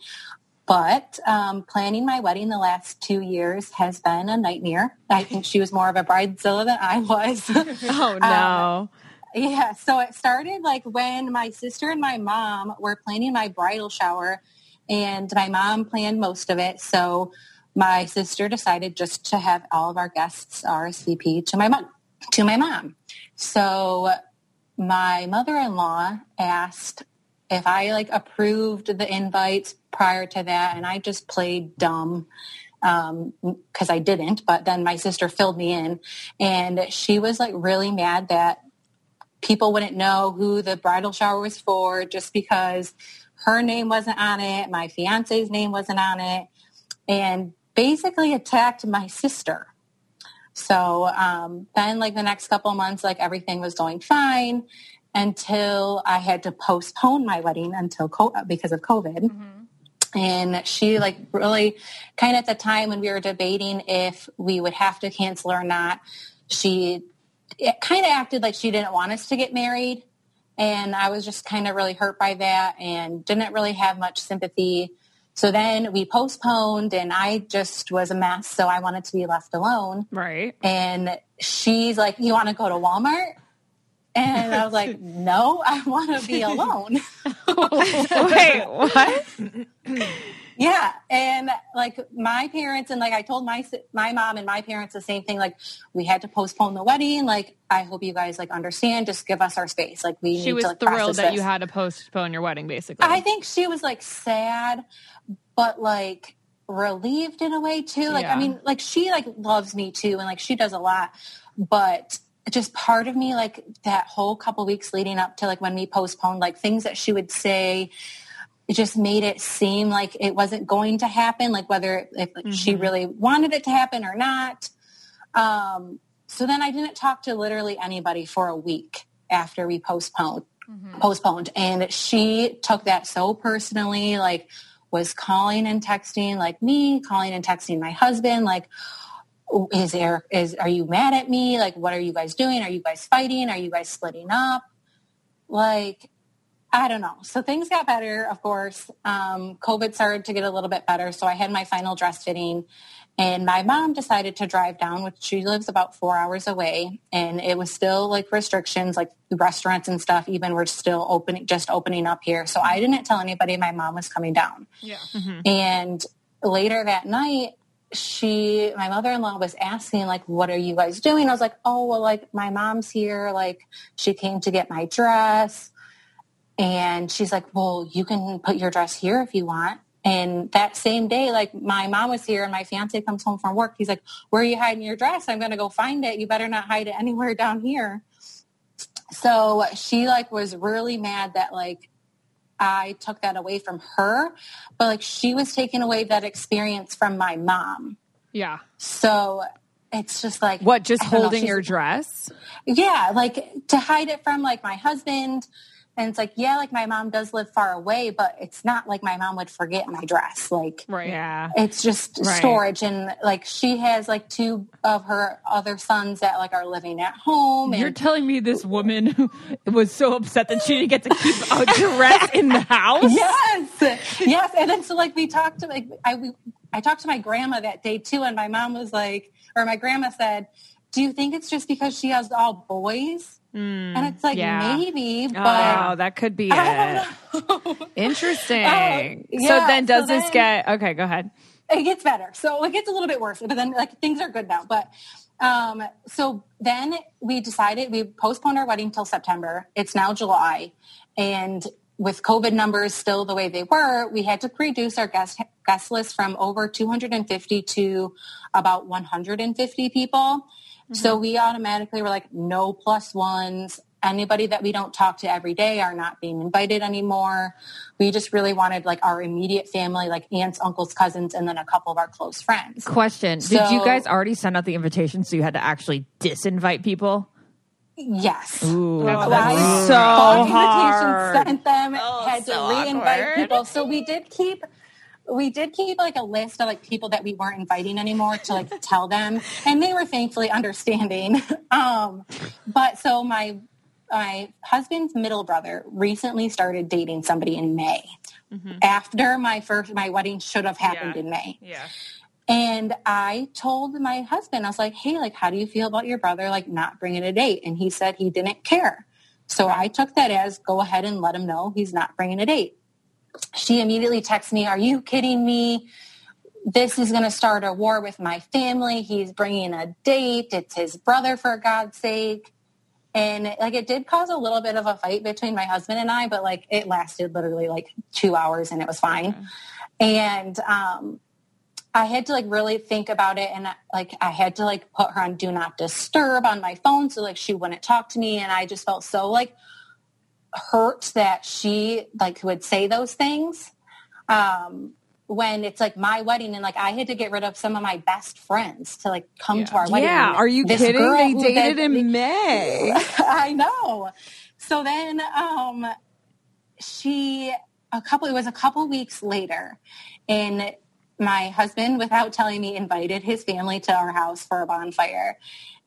but um, planning my wedding the last two years has been a nightmare. I think she was more of a bridezilla than I was. (laughs) Oh no. Yeah, so it started like when my sister and my mom were planning my bridal shower, and my mom planned most of it. So my sister decided just to have all of our guests RSVP to my mom. To my mom. So my mother-in-law asked if I like approved the invites prior to that, and I just played dumb because I didn't. But then my sister filled me in, and she was like really mad that people wouldn't know who the bridal shower was for just because her name wasn't on it, my fiance's name wasn't on it. And basically attacked my sister. So um, then, like the next couple months, like everything was going fine until I had to postpone my wedding until co- uh, because of COVID. Mm-hmm. And she like really kind of at the time when we were debating if we would have to cancel or not, she kind of acted like she didn't want us to get married. And I was just kind of really hurt by that and didn't really have much sympathy. So then we postponed and I just was a mess. So I wanted to be left alone. Right. And she's like, you want to go to Walmart? And I was like, (laughs) no, I want to be alone. (laughs) Wait, what? (clears throat) Yeah, and like my parents and like I told my my mom and my parents the same thing. Like we had to postpone the wedding. Like I hope you guys like understand. Just give us our space. Like we She need was to like, thrilled that this. you had to postpone your wedding, basically. I think she was like sad, but like relieved in a way too. Like Yeah. I mean, like she like loves me too, and like she does a lot, but just part of me like that whole couple weeks leading up to like when we postponed like things that she would say it just made it seem like it wasn't going to happen like whether if like, she really wanted it to happen or not. Um, so then i didn't talk to literally anybody for a week after we postponed postponed. And she took that so personally like was calling and texting like me calling and texting my husband like is there is are you mad at me like what are you guys doing are you guys fighting are you guys splitting up like I don't know. So things got better, of course. Um, COVID started to get a little bit better. So I had my final dress fitting and my mom decided to drive down, which she lives about four hours away. And it was still like restrictions, like restaurants and stuff, even were still opening, just opening up here. So I didn't tell anybody my mom was coming down. yeah. And later that night, she, my mother-in-law was asking like, what are you guys doing? I was like, oh, well, like my mom's here. Like she came to get my dress. And she's like, well, you can put your dress here if you want. And that same day, like my mom was here and my fiance comes home from work. He's like, where are you hiding your dress? I'm going to go find it. You better not hide it (laughs) anywhere down here. So she like was really mad that like I took that away from her, but like she was taking away that experience from my mom. Yeah. So it's just like What, just don't know, holding your dress? yeah, like to hide it from like my husband. And it's like, yeah, like my mom does live far away, but it's not like my mom would forget my dress. Like Right. Yeah. it's just Right. storage and like she has like two of her other sons that like are living at home and You're telling me this woman was so upset that she didn't get to keep a (laughs) dress in the house? yes yes and then so like we talked to like i we, i talked to my grandma that day too and my mom was like or my grandma said do you think it's just because she has all boys and it's like yeah. maybe but oh, that could be (laughs) I it. don't know. (laughs) Interesting. Oh, so then does so this then- get okay, go ahead. it gets better. So it gets a little bit worse, but then like things are good now. But um, so then we decided we postponed our wedding till September. It's now July, and with COVID numbers still the way they were, we had to reduce our guest guest list from over 250 to about 150 people. So mm-hmm. we automatically were like, no plus ones. Anybody that we don't talk to every day are not being invited anymore. We just really wanted like our immediate family, like aunts, uncles, cousins, and then a couple of our close friends. Question Did you guys already send out the invitation so you had to actually disinvite people? Yes. Ooh, That's- I so hard. Sent them, Oh, had to so re-invite awkward. people. So we did keep, we did keep like a list of like people that we weren't inviting anymore to like (laughs) tell them, and they were thankfully understanding. (laughs) Um, but so my my husband's middle brother recently started dating somebody in May. After my first my wedding should have happened Yeah. in May. Yeah. And I told my husband, I was like, hey, like, how do you feel about your brother, like, not bringing a date? And he said he didn't care. So I took that as go ahead and let him know he's not bringing a date. She immediately texts me, are you kidding me? This is going to start a war with my family. He's bringing a date. It's his brother, for God's sake. And like it did cause a little bit of a fight between my husband and I, but like it lasted literally like two hours and it was fine. And um, I had to like really think about it and like I had to like put her on do not disturb on my phone so like she wouldn't talk to me and I just felt so like hurt that she like would say those things. Um when it's like my wedding and like I had to get rid of some of my best friends to like come to our wedding. Yeah, And are you this kidding? girl They dated then- in (laughs) May. I know. So then um she a couple it was a couple weeks later and my husband without telling me invited his family to our house for a bonfire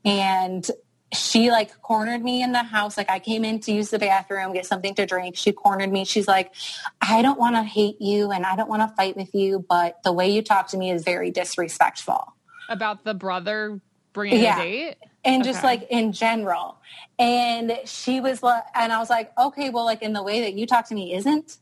and she like cornered me in the house like i came in to use the bathroom get something to drink she cornered me she's like i don't want to hate you and i don't want to fight with you but the way you talk to me is very disrespectful About the brother bringing Yeah. a date. and just Okay. like in general. And she was like, and I was like, okay, well, like in the way that you talk to me isn't.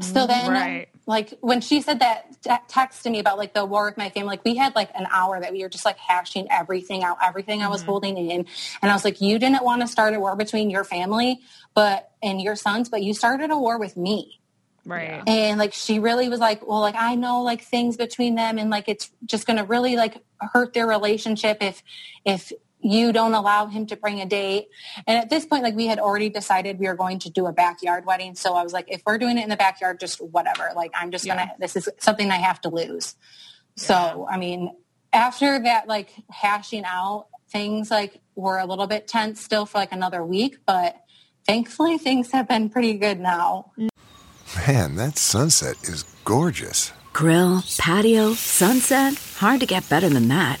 So then, Right. Like when she said that t- text to me about like the war with my family, like we had like an hour that we were just like hashing everything out, everything I was mm-hmm. holding in, and I was like, you didn't want to start a war between your family, but and your sons, but you started a war with me. Right. And like she really was like, well, like I know like things between them and like it's just gonna really like hurt their relationship if if you don't allow him to bring a date. And at this point, like we had already decided we were going to do a backyard wedding. So I was like, if we're doing it in the backyard, just whatever. Like I'm just gonna this is something I have to lose. So I mean, after that like hashing out, things like were a little bit tense still for like another week, but thankfully things have been pretty good now. Man, that sunset is gorgeous. Grill, patio, sunset. Hard to get better than that.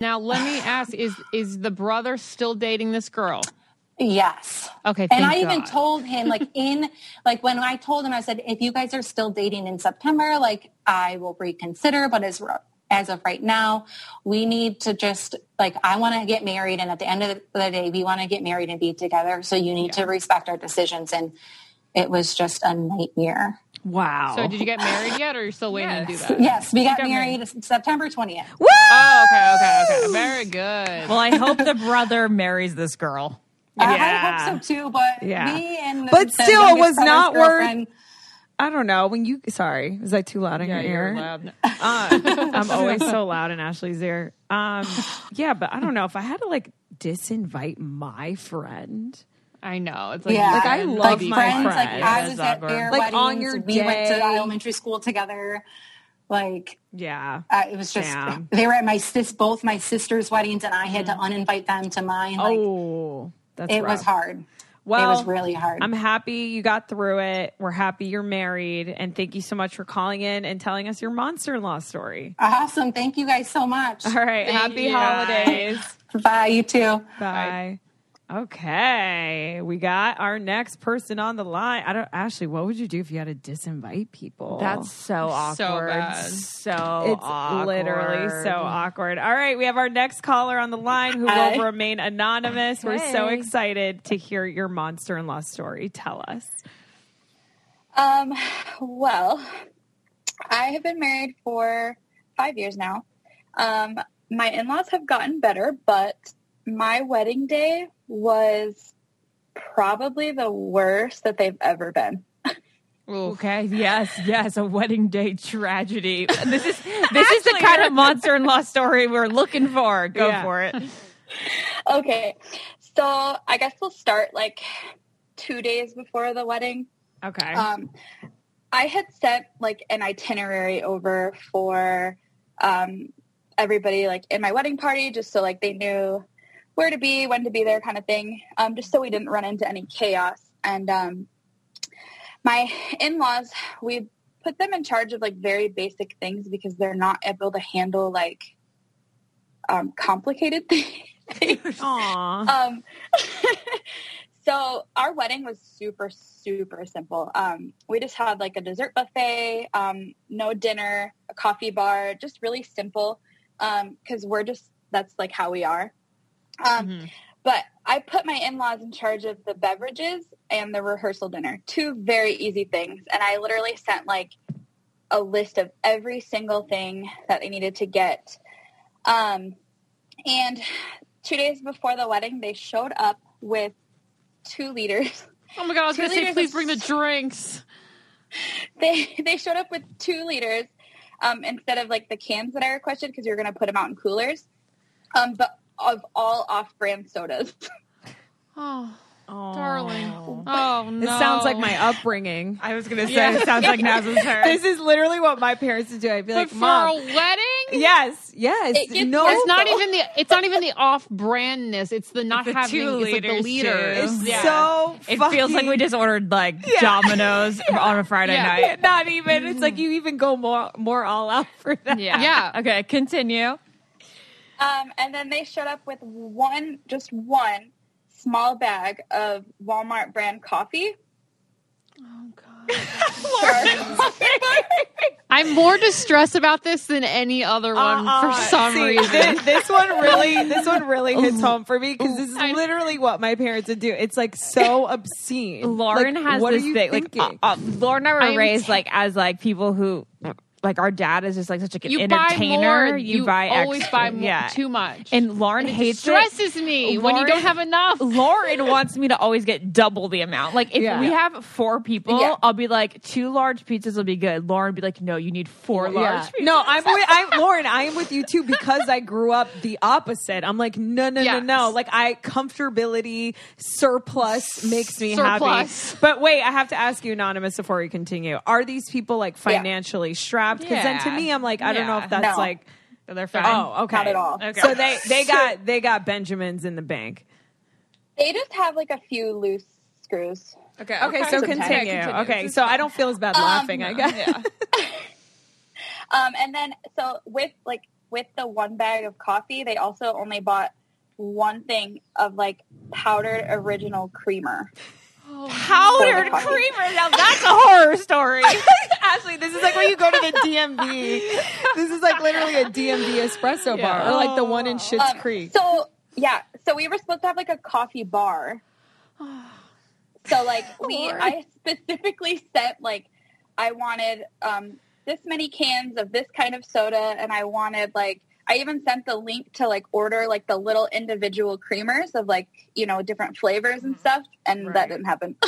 Now let me ask: Is is the brother still dating this girl? Yes. Okay. and I even told him, like, (laughs) in, like, when I told him, I said, if you guys are still dating in September, like, I will reconsider. But as, as of right now, we need to just, like, I want to get married. And at the end of the day, we want to get married and be together. So you need to respect our decisions. And it was just a nightmare. Wow. So did you get married yet, or are you're still waiting to do that? Yes, we got got married September 20th. Oh, okay, okay, okay. Very good. Well, I hope the brother marries this girl. Yeah, I hope so too, but Yeah. me and But the still, it was not worth- I don't know. When you sorry, was I too loud in yeah, your ear? loud. (laughs) Uh, I'm (laughs) always so loud in Ashley's ear. Um, yeah, but I don't know if I had to like disinvite my friend. I know. It's like, Yeah, Like, I love be my friends. friends. Like friends. I was at their Like, weddings. on your we went to elementary school together. Like Yeah. uh, it was just Damn. they were at my sis both my sister's weddings, and I had to uninvite them to mine. Like oh, that's it rough. was hard. Well, it was really hard. I'm happy you got through it. We're happy you're married, and thank you so much for calling in and telling us your monster-in-law story. awesome. Thank you guys so much. All right, Thank happy you. holidays. (laughs) Bye. You too. Bye. Okay, we got our next person on the line. I don't, Ashley. What would you do if you had to disinvite people? That's so So awkward. bad. So it's awkward. literally so awkward. All right, we have our next caller on the line who Hi. will remain anonymous. We're so excited to hear your monster-in-law story. Tell us. Um, well, I have been married for five years now. Um, my in-laws have gotten better, but my wedding day was probably the worst that they've ever been. Okay. Yes. Yes. A wedding day tragedy. This is (laughs) this is the kind of (laughs) monster-in-law story we're looking for. Go Yeah. for it. Okay. So I guess we'll start like two days before the wedding. Okay. Um, I had sent like an itinerary over for um, everybody like in my wedding party, just so like they knew where to be, when to be there, kind of thing. Um, just so we didn't run into any chaos. And um, my in-laws, we put them in charge of like very basic things because they're not able to handle like um, complicated (laughs) things. Aww. Um, (laughs) so our wedding was super, super simple. Um, we just had like a dessert buffet, um, no dinner, a coffee bar, just really simple. Um, cause we're just, that's like how we are. Um, but I put my in-laws in charge of the beverages and the rehearsal dinner, two very easy things. And I literally sent like a list of every single thing that they needed to get. Um, and two days before the wedding, they showed up with two liters. (laughs) Oh my god, I was gonna say, please bring the drinks. They they showed up with two liters um, instead of like the cans that I requested because we were going to put them out in coolers. Um, but of all off-brand sodas. (laughs) Oh, Aw. darling. Oh no. It sounds like my upbringing. I was gonna (laughs) say Yeah. it sounds like Naz's (laughs) turn. This is literally what my parents would do. I'd be But like, for Mom, a wedding? yes, yes, It gets no, It's not even the it's not even the off brandness. It's the not the having two it's like the liters, liters. It's Yeah. so. it feels like we just ordered like Domino's on a Friday Yeah. night. Not even. It's like mm. you even go more more all out for that. Yeah. Yeah. Okay. Continue. Um, and then they showed up with one, just one small bag of Walmart brand coffee. Oh god. (laughs) (laughs) I'm more distressed about this than any other one Uh-uh. for some See, reason. This, this one really, this one really hits home for me because this is I- literally what my parents would do. It's like so (laughs) obscene. Lauren Like, has what this are you thing. thinking? Like, uh, uh, Lauren and I were I'm raised t- like as like people who. Like our dad is just like such like an you buy entertainer. more. you, buy always extra. buy more, yeah. too much. And Lauren And it hates stresses it. me when you don't have enough. Lauren (laughs) wants me to always get double the amount. Like if Yeah. we have four people, Yeah. I'll be like two large pizzas will be good. Lauren would be like, no, you need four large. Pizzas. No, I'm with I'm (laughs) Lauren. I am with you too because I grew up the opposite. I'm like, no, no, Yes. no, no. Like I comfortability surplus makes me Surplus. happy. But wait, I have to ask you, anonymous, before we continue. Are these people like financially strapped? Because then to me, I'm like, I don't know if that's No. like. they're fine. Oh, okay. Not at all. Okay. So they they got they got Benjamins in the bank. They just have like a few loose screws. okay. Okay, so continue. continue. Okay, so I don't feel as bad Um, laughing. I guess. Yeah. (laughs) Um, and then so with like with the one bag of coffee, they also only bought one thing of like powdered original creamer. Powdered creamer. Now that's a horror story. (laughs) Ashley, this is like when you go to the DMV. This is like literally a DMV espresso bar, or like the one in Schitt's Um, Creek. So yeah, so we were supposed to have like a coffee bar. So like (sighs) we, I specifically sent like I wanted um, this many cans of this kind of soda, and I wanted like I even sent the link to like order like the little individual creamers of like you know different flavors and stuff, and that didn't happen. (laughs)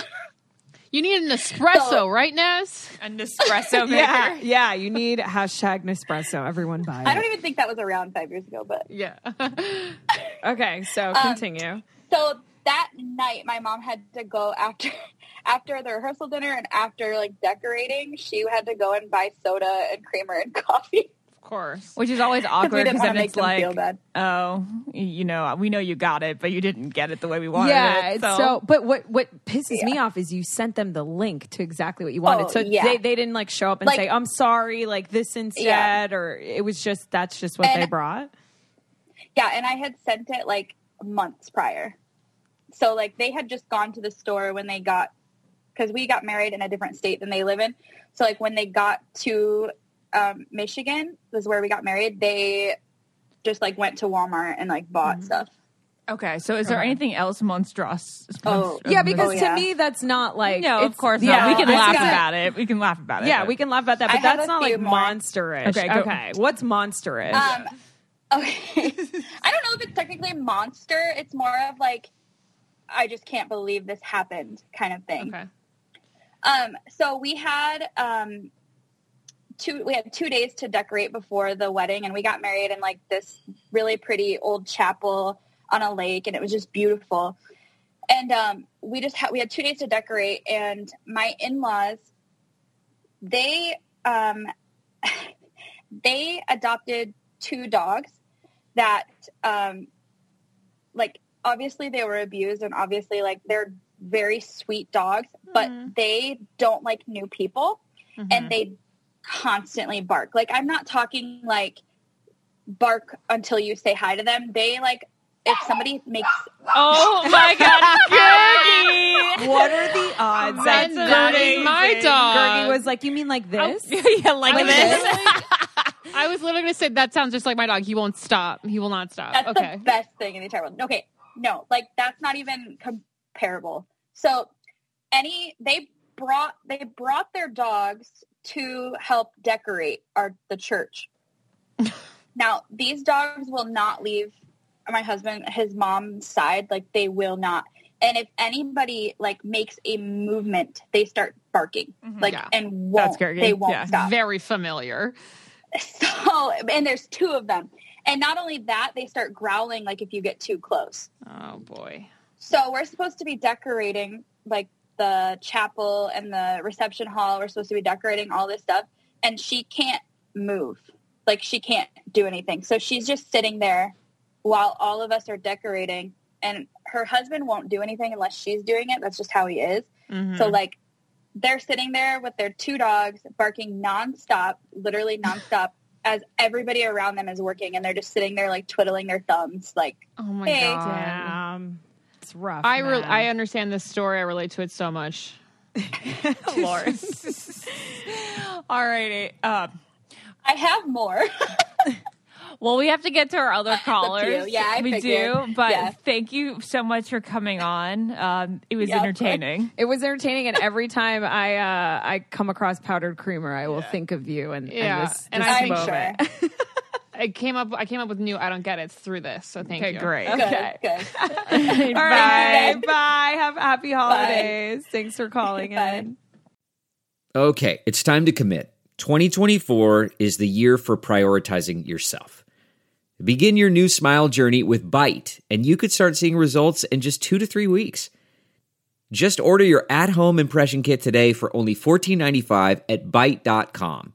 You need an espresso, So- right, Ness? A Nespresso (laughs) maker. Yeah, yeah. You need hashtag Nespresso. Everyone buy it. I don't even think that was around five years ago, but Yeah. (laughs) Okay, so Um, continue. so that night my mom had to go after after the rehearsal dinner and after like decorating she had to go and buy soda and creamer and coffee of course. Which is always (laughs) awkward because then it's like, oh, you know, we know you got it, but you didn't get it the way we wanted yeah, it. it's so, but what what pisses me off is you sent them the link to exactly what you wanted. Oh, so yeah. they, they didn't like show up and Like- say, "I'm sorry, like this instead," or it was just that's just what And- they brought. yeah and i had sent it like months prior so like they had just gone to the store when they got because we got married in a different state than they live in so like when they got to um, michigan was where we got married they just like went to walmart and like bought Mm-hmm. stuff okay. So is there anything else monstrous? Oh, Yeah, because Oh, to me that's not like no, of course yeah, not. We can I laugh about it. We can laugh about it. Yeah, but- we can laugh about that, but have that's not like more. monsterish. Okay, go. okay. What's monsterish? Um, okay. (laughs) I don't know if it's technically monster. It's more of like, I just can't believe this happened kind of thing. Okay. Um, so we had um, two. We had two days to decorate before the wedding, and we got married in like this really pretty old chapel on a lake, and it was just beautiful. And um, we just had we had two days to decorate, and my in laws they um, (laughs) they adopted two dogs that um, like obviously they were abused and obviously like they're very sweet dogs but they don't like new people and they constantly bark like i'm not talking like bark until you say hi to them they like if somebody makes Oh (laughs) my god, Gergie! What are the odds that That's that is my dog. Gergie was like, "You mean like this?" (laughs) yeah, like I was this. I was literally going to say that sounds just like my dog. He won't stop. He will not stop. That's okay. the best thing in the entire world. Okay, no, like that's not even comparable. So, any they brought they brought their dogs to help decorate our the church. now, these dogs will not leave my husband his mom's side. Like they will not. And if anybody like makes a movement, they start barking, mm-hmm. like Yeah. and won't they won't Yeah. stop. Very familiar. So, and there's two of them. And not only that, they start growling like if you get too close. Oh boy. So we're supposed to be decorating like the chapel and the reception hall. We're supposed to be decorating all this stuff. And she can't move. Like she can't do anything. So she's just sitting there while all of us are decorating. And her husband won't do anything unless she's doing it. That's just how he is. Mm-hmm. So like they're sitting there with their two dogs barking nonstop, literally nonstop, as everybody around them is working, and they're just sitting there like twiddling their thumbs, like, Oh my Hey. god. Damn, it's rough. I re- I understand this story. I relate to it so much. (laughs) Lord. (laughs) All righty. Um, I have more. (laughs) well, we have to get to our other callers. Yeah, I we figured. do. But Yeah. thank you so much for coming on. Um, it was Yeah, of course. entertaining. It was entertaining, and every time I uh, I come across powdered creamer, I will think of you and, Yeah, and this, and I'm moment. I came up. I came up with new. I don't get it through this. So thank Okay, you. great. Good, Okay. good. (laughs) All right, bye. Have happy holidays. Thanks for calling Bye. in. Okay, it's time to commit. 2024 is the year for prioritizing yourself. Begin your new smile journey with Byte, and you could start seeing results in just two to three weeks. Just order your at home impression kit today for only $14.95 at Byte.com.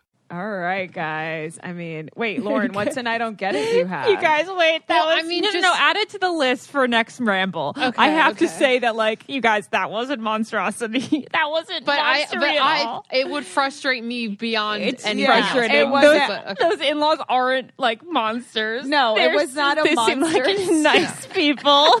All right, guys. I mean, wait, (laughs) Lauren, what's an I don't get it you have? (laughs) You guys, wait. That Well, was, I mean, no, no, just- no. Add it to the list for next ramble. Okay, I have to say that, like, you guys, that wasn't monstrosity. (laughs) that wasn't But I, but at I, all. it would frustrate me beyond It's anything frustrating. It was, those, but- okay. those in-laws aren't like monsters. No, it They're- was not a they seem like monster. nice people.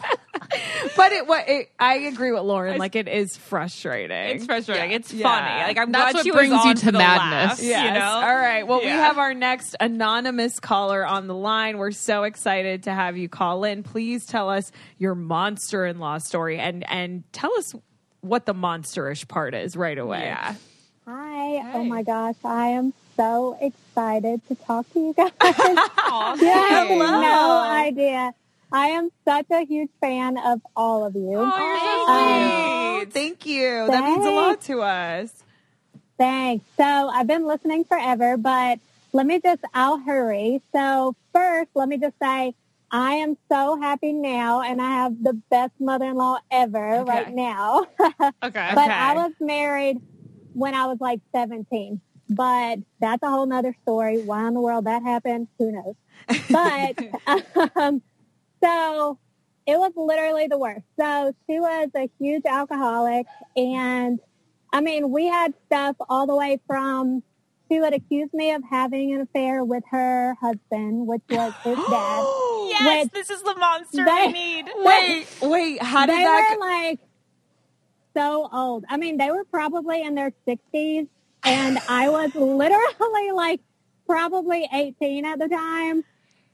but it what it, I agree with Lauren. Like it is frustrating. It's frustrating. It's Yeah. funny. Like I'm That's glad what she brings was you to madness. laughs, Yes. You know. All right. Well, we have our next anonymous caller on the line. We're so excited to have you call in. Please tell us your monster-in-law story and and tell us what the monsterish part is right away. Yeah. Hi. Oh my gosh. I am so excited to talk to you guys. (laughs) Aw, you have no idea. I am such a huge fan of all of you. Oh, you're so um, sweet. thank you. That means a lot to us. Thanks. So I've been listening forever, but let me just, I'll hurry. So first, let me just say, I am so happy now and I have the best mother-in-law ever Okay. right now. (laughs) Okay. But Okay. I was married when I was like 17. But that's a whole nother story. Why in the world that happened, who knows? But (laughs) (laughs) um, so it was literally the worst. So she was a huge alcoholic. And I mean, we had stuff all the way from she would accuse me of having an affair with her husband, which was his (gasps) dad. Yes, Which this is the monster they- I need. (laughs) Wait, wait. How did they that? were like so old. I mean, they were probably in their sixties, and I was (sighs) literally like probably eighteen at the time,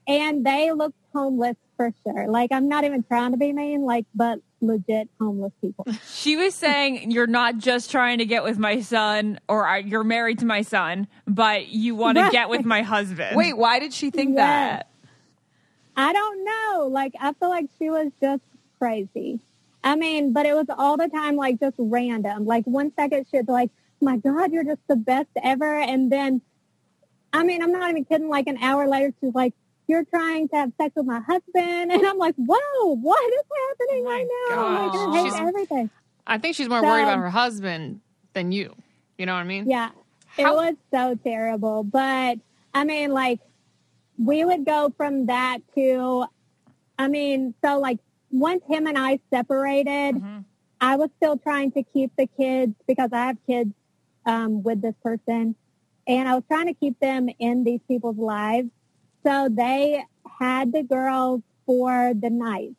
and they looked homeless for sure. Like I'm not even trying to be mean, like, but legit homeless people. (laughs) She was saying you're not just trying to get with my son, or you're married to my son, but you want to get with my husband. Wait, why did she think Yes. that? I don't know. Like I feel like she was just crazy. I mean, but it was all the time like just random. Like one second she'd like, My God, you're just the best ever and then I mean, I'm not even kidding, like an hour later she's like, You're trying to have sex with my husband (laughs) and I'm like, Whoa, what is happening right now? gosh. Like, I hate She's- everything. I think she's more So- worried about her husband than you. You know what I mean? Yeah. How- It was so terrible. But I mean, like, we would go from that to, I mean, so like once him and I separated, Mm-hmm. I was still trying to keep the kids because I have kids um, with this person. And I was trying to keep them in these people's lives. So they had the girls for the night.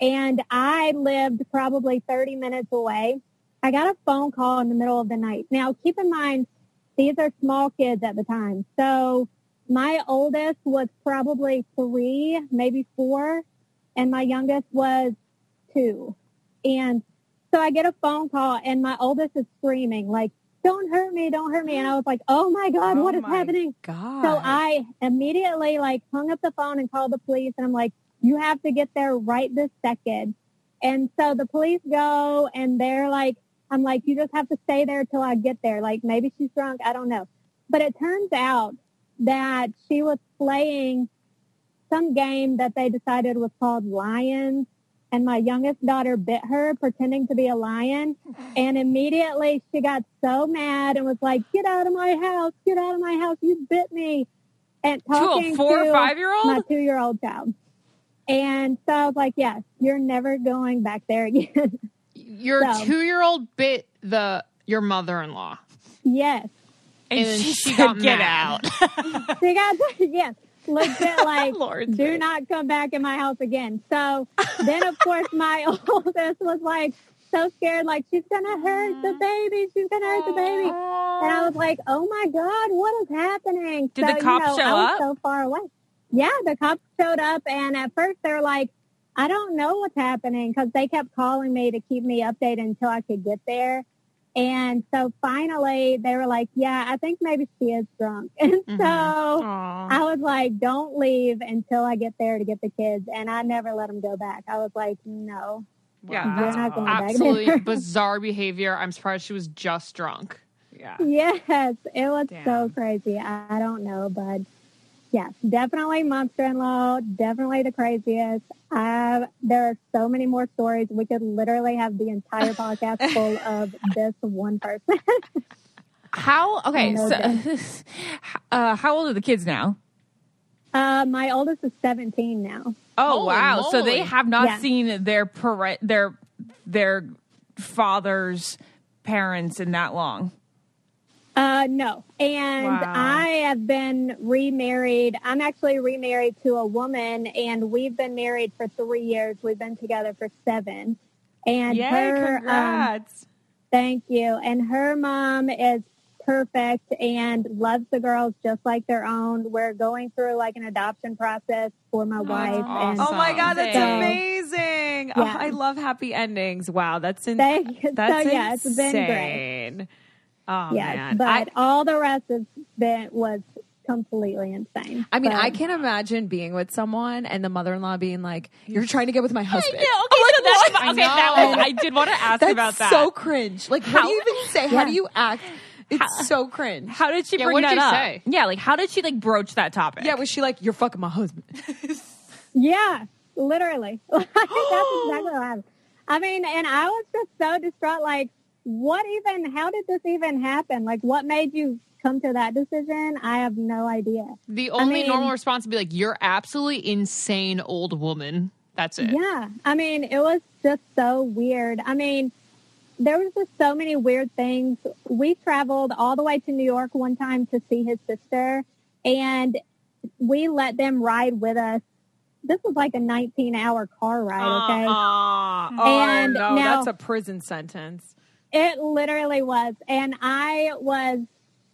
And I lived probably 30 minutes away. I got a phone call in the middle of the night. Now, keep in mind, these are small kids at the time. So my oldest was probably three, maybe four, and my youngest was two. And so I get a phone call and my oldest is screaming like, don't hurt me, don't hurt me. And I was like, oh my God, Oh what is happening? God. So I immediately like hung up the phone and called the police and I'm like, you have to get there right this second. And so the police go and they're like, I'm like, you just have to stay there till I get there. Like maybe she's drunk. I don't know. But it turns out that she was playing some game that they decided was called Lions. And my youngest daughter bit her pretending to be a lion. And immediately she got so mad and was like, get out of my house, get out of my house. You bit me. And talking To a talking four or to five-year-old? My two-year-old child. And so I was like, yes, you're never going back there again. (laughs) Your So- two year old bit the your mother in law. yes. And, And then she she said, got "Get mad. (laughs) (laughs) She got, yes, legit like, Lord's (laughs) do not come back in my house again. So then, of course, my (laughs) oldest was like so scared, like she's gonna hurt the mm. baby, she's gonna hurt the baby, and I was like, oh my god, what is happening? Did so, the cops you know, show up? So far away. Yeah, the cops showed up, and at first they're like, I don't know what's happening because they kept calling me to keep me updated until I could get there. And so finally they were like, yeah, I think maybe she is drunk. (laughs) And so mm-hmm. I was like, don't leave until I get there to get the kids. And I never let them go back. I was like, no. Yeah, that's not going back absolutely (laughs) bizarre behavior. I'm surprised she was just drunk. Yeah. Yes, it was Damn. so crazy. I, I don't know, but yes, definitely monster-in-law, definitely the craziest. Uh, there are so many more stories. We could literally have the entire podcast (laughs) full of this one person. How? Okay, No so (laughs) uh, how old are the kids now? uh, my oldest is 17 now. Oh Holy wow! So they have not Yeah. seen their parent, their their father's parents in that long. Uh, no. And Wow. I have been remarried. I'm actually remarried to a woman, and we've been married for three years. We've been together for seven. And Yay, her, um, congrats. thank you. And her mom is perfect and loves the girls just like their own. We're going through like an adoption process for my wife. And Oh my god, that's So- amazing! Oh, Yeah. I love happy endings. Wow, that's in, Thank you. (laughs) that's So, yeah, it's been insane. great. Oh yes, man, but I, all the rest has been was completely insane. I mean, But- I can't imagine being with someone and the mother-in-law being like, "You're mm. trying to get with my husband." Yeah, okay, so that's okay. That was, I did want to ask That's about that. It's so cringe. Like, what do you even say? How do you (laughs) act? It's so cringe. How did she Yeah, bring what did that you up? say? Yeah, like how did she like broach that topic? Yeah, was she like, "You're fucking my husband"? (laughs) Yeah, literally. (laughs) That's (gasps) exactly what happened. I mean, and I was just so distraught. Like, what even? How did this even happen? Like, what made you come to that decision? I have no idea. The only mean- normal response would be like, "You're absolutely insane, old woman." That's it. Yeah, I mean, it was just so weird. I mean, there was just so many weird things. We traveled all the way to New York one time to see his sister, and we let them ride with us. This was like a 19-hour car ride. Okay. Uh-uh. Oh And no, now- that's a prison sentence. It literally was. And I was,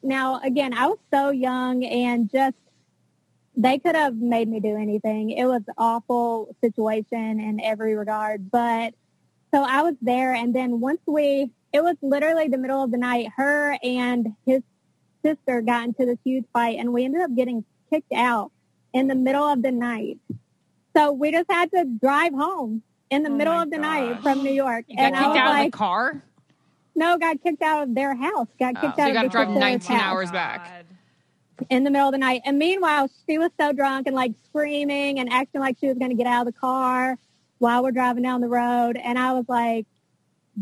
now again, I was so young and just, they could have made me do anything. It was an awful situation in every regard. But so I was there. And then once we, it was literally the middle of the night, her and his sister got into this huge fight and we ended up getting kicked out in the middle of the night. So we just had to drive home in the oh middle of the night from New York. You got and I was out like, of the car. No, got kicked out of their house. Got kicked oh. So out you of got to drive 19 house hours back. Oh, in the middle of the night. And meanwhile, she was so drunk and like screaming and acting like she was going to get out of the car while we're driving down the road. And I was like,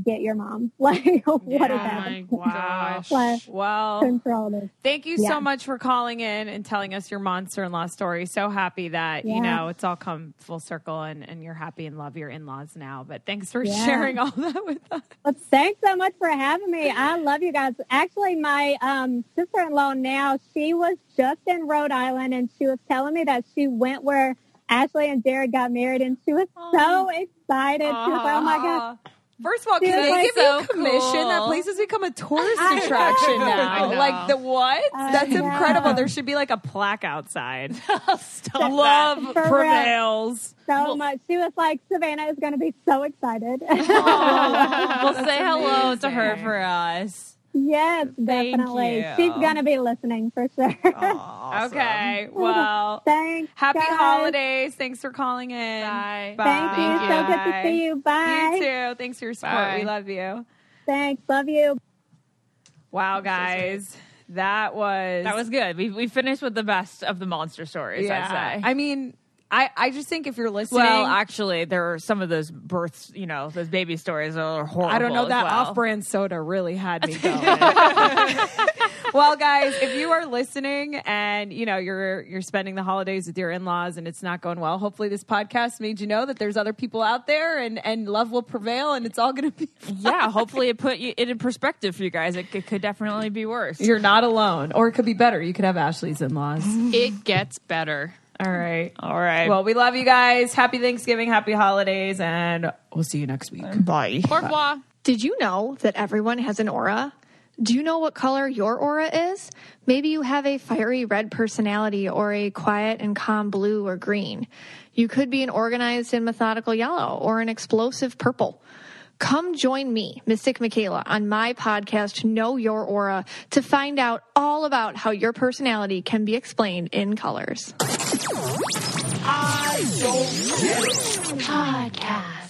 "Get your mom! (laughs) Like, what is happening? Gosh. Like, Well, control this." Thank you Yeah. so much for calling in and telling us your monster-in-law story. So happy that you know it's all come full circle and, and you're happy and love your in-laws now. But thanks for Yeah. sharing all that with us. Well, thanks so much for having me. I love you guys. Actually, my um, sister-in-law now, she was just in Rhode Island and she was telling me that she went where Ashley and Jared got married and she was so excited. She was like, oh my God. First of all, can they give you so a commission? That place has become a tourist (laughs) attraction now. Like the what? I That's know. incredible. There should be like a plaque outside. (laughs) Stop (laughs) Love prevails. so much. She was like, Savannah is going to be so excited. Well, say hello to her for us. Yes, Thank definitely. you. She's going to be listening for sure. (laughs) Okay. Well, (laughs) Thanks. happy guys. holidays. Thanks for calling in. Bye. Thank you. Thank So good to see you. Bye. You too. Thanks for your support. Bye. We love you. Thanks. Love you. Wow, guys. That was That was good. We we finished with the best of the monster stories. yeah. I'd say. I mean, I I just think if you're listening, well, actually, there are some of those births. You know, those baby stories are horrible. I don't know as that well. off-brand soda really had me (laughs) going. (laughs) well, guys, if you are listening and you know you're you're spending the holidays with your in-laws and it's not going well, hopefully this podcast made you know that there's other people out there and and love will prevail and it's all going to be. (laughs) yeah, hopefully it put you, it in perspective for you guys. It, could- could definitely be worse. You're not alone, or it could be better. You could have Ashley's in-laws. It gets better. All right. All right. Well, we love you guys. Happy Thanksgiving, happy holidays, and we'll see you next week. bye. Au revoir. Did you know that everyone has an aura? Do you know what color your aura is? Maybe you have a fiery red personality or a quiet and calm blue or green. You could be an organized and methodical yellow or an explosive purple. Come join me, Mystic Michaela, on my podcast, Know Your Aura, to find out all about how your personality can be explained in colors. I don't get it. Podcast.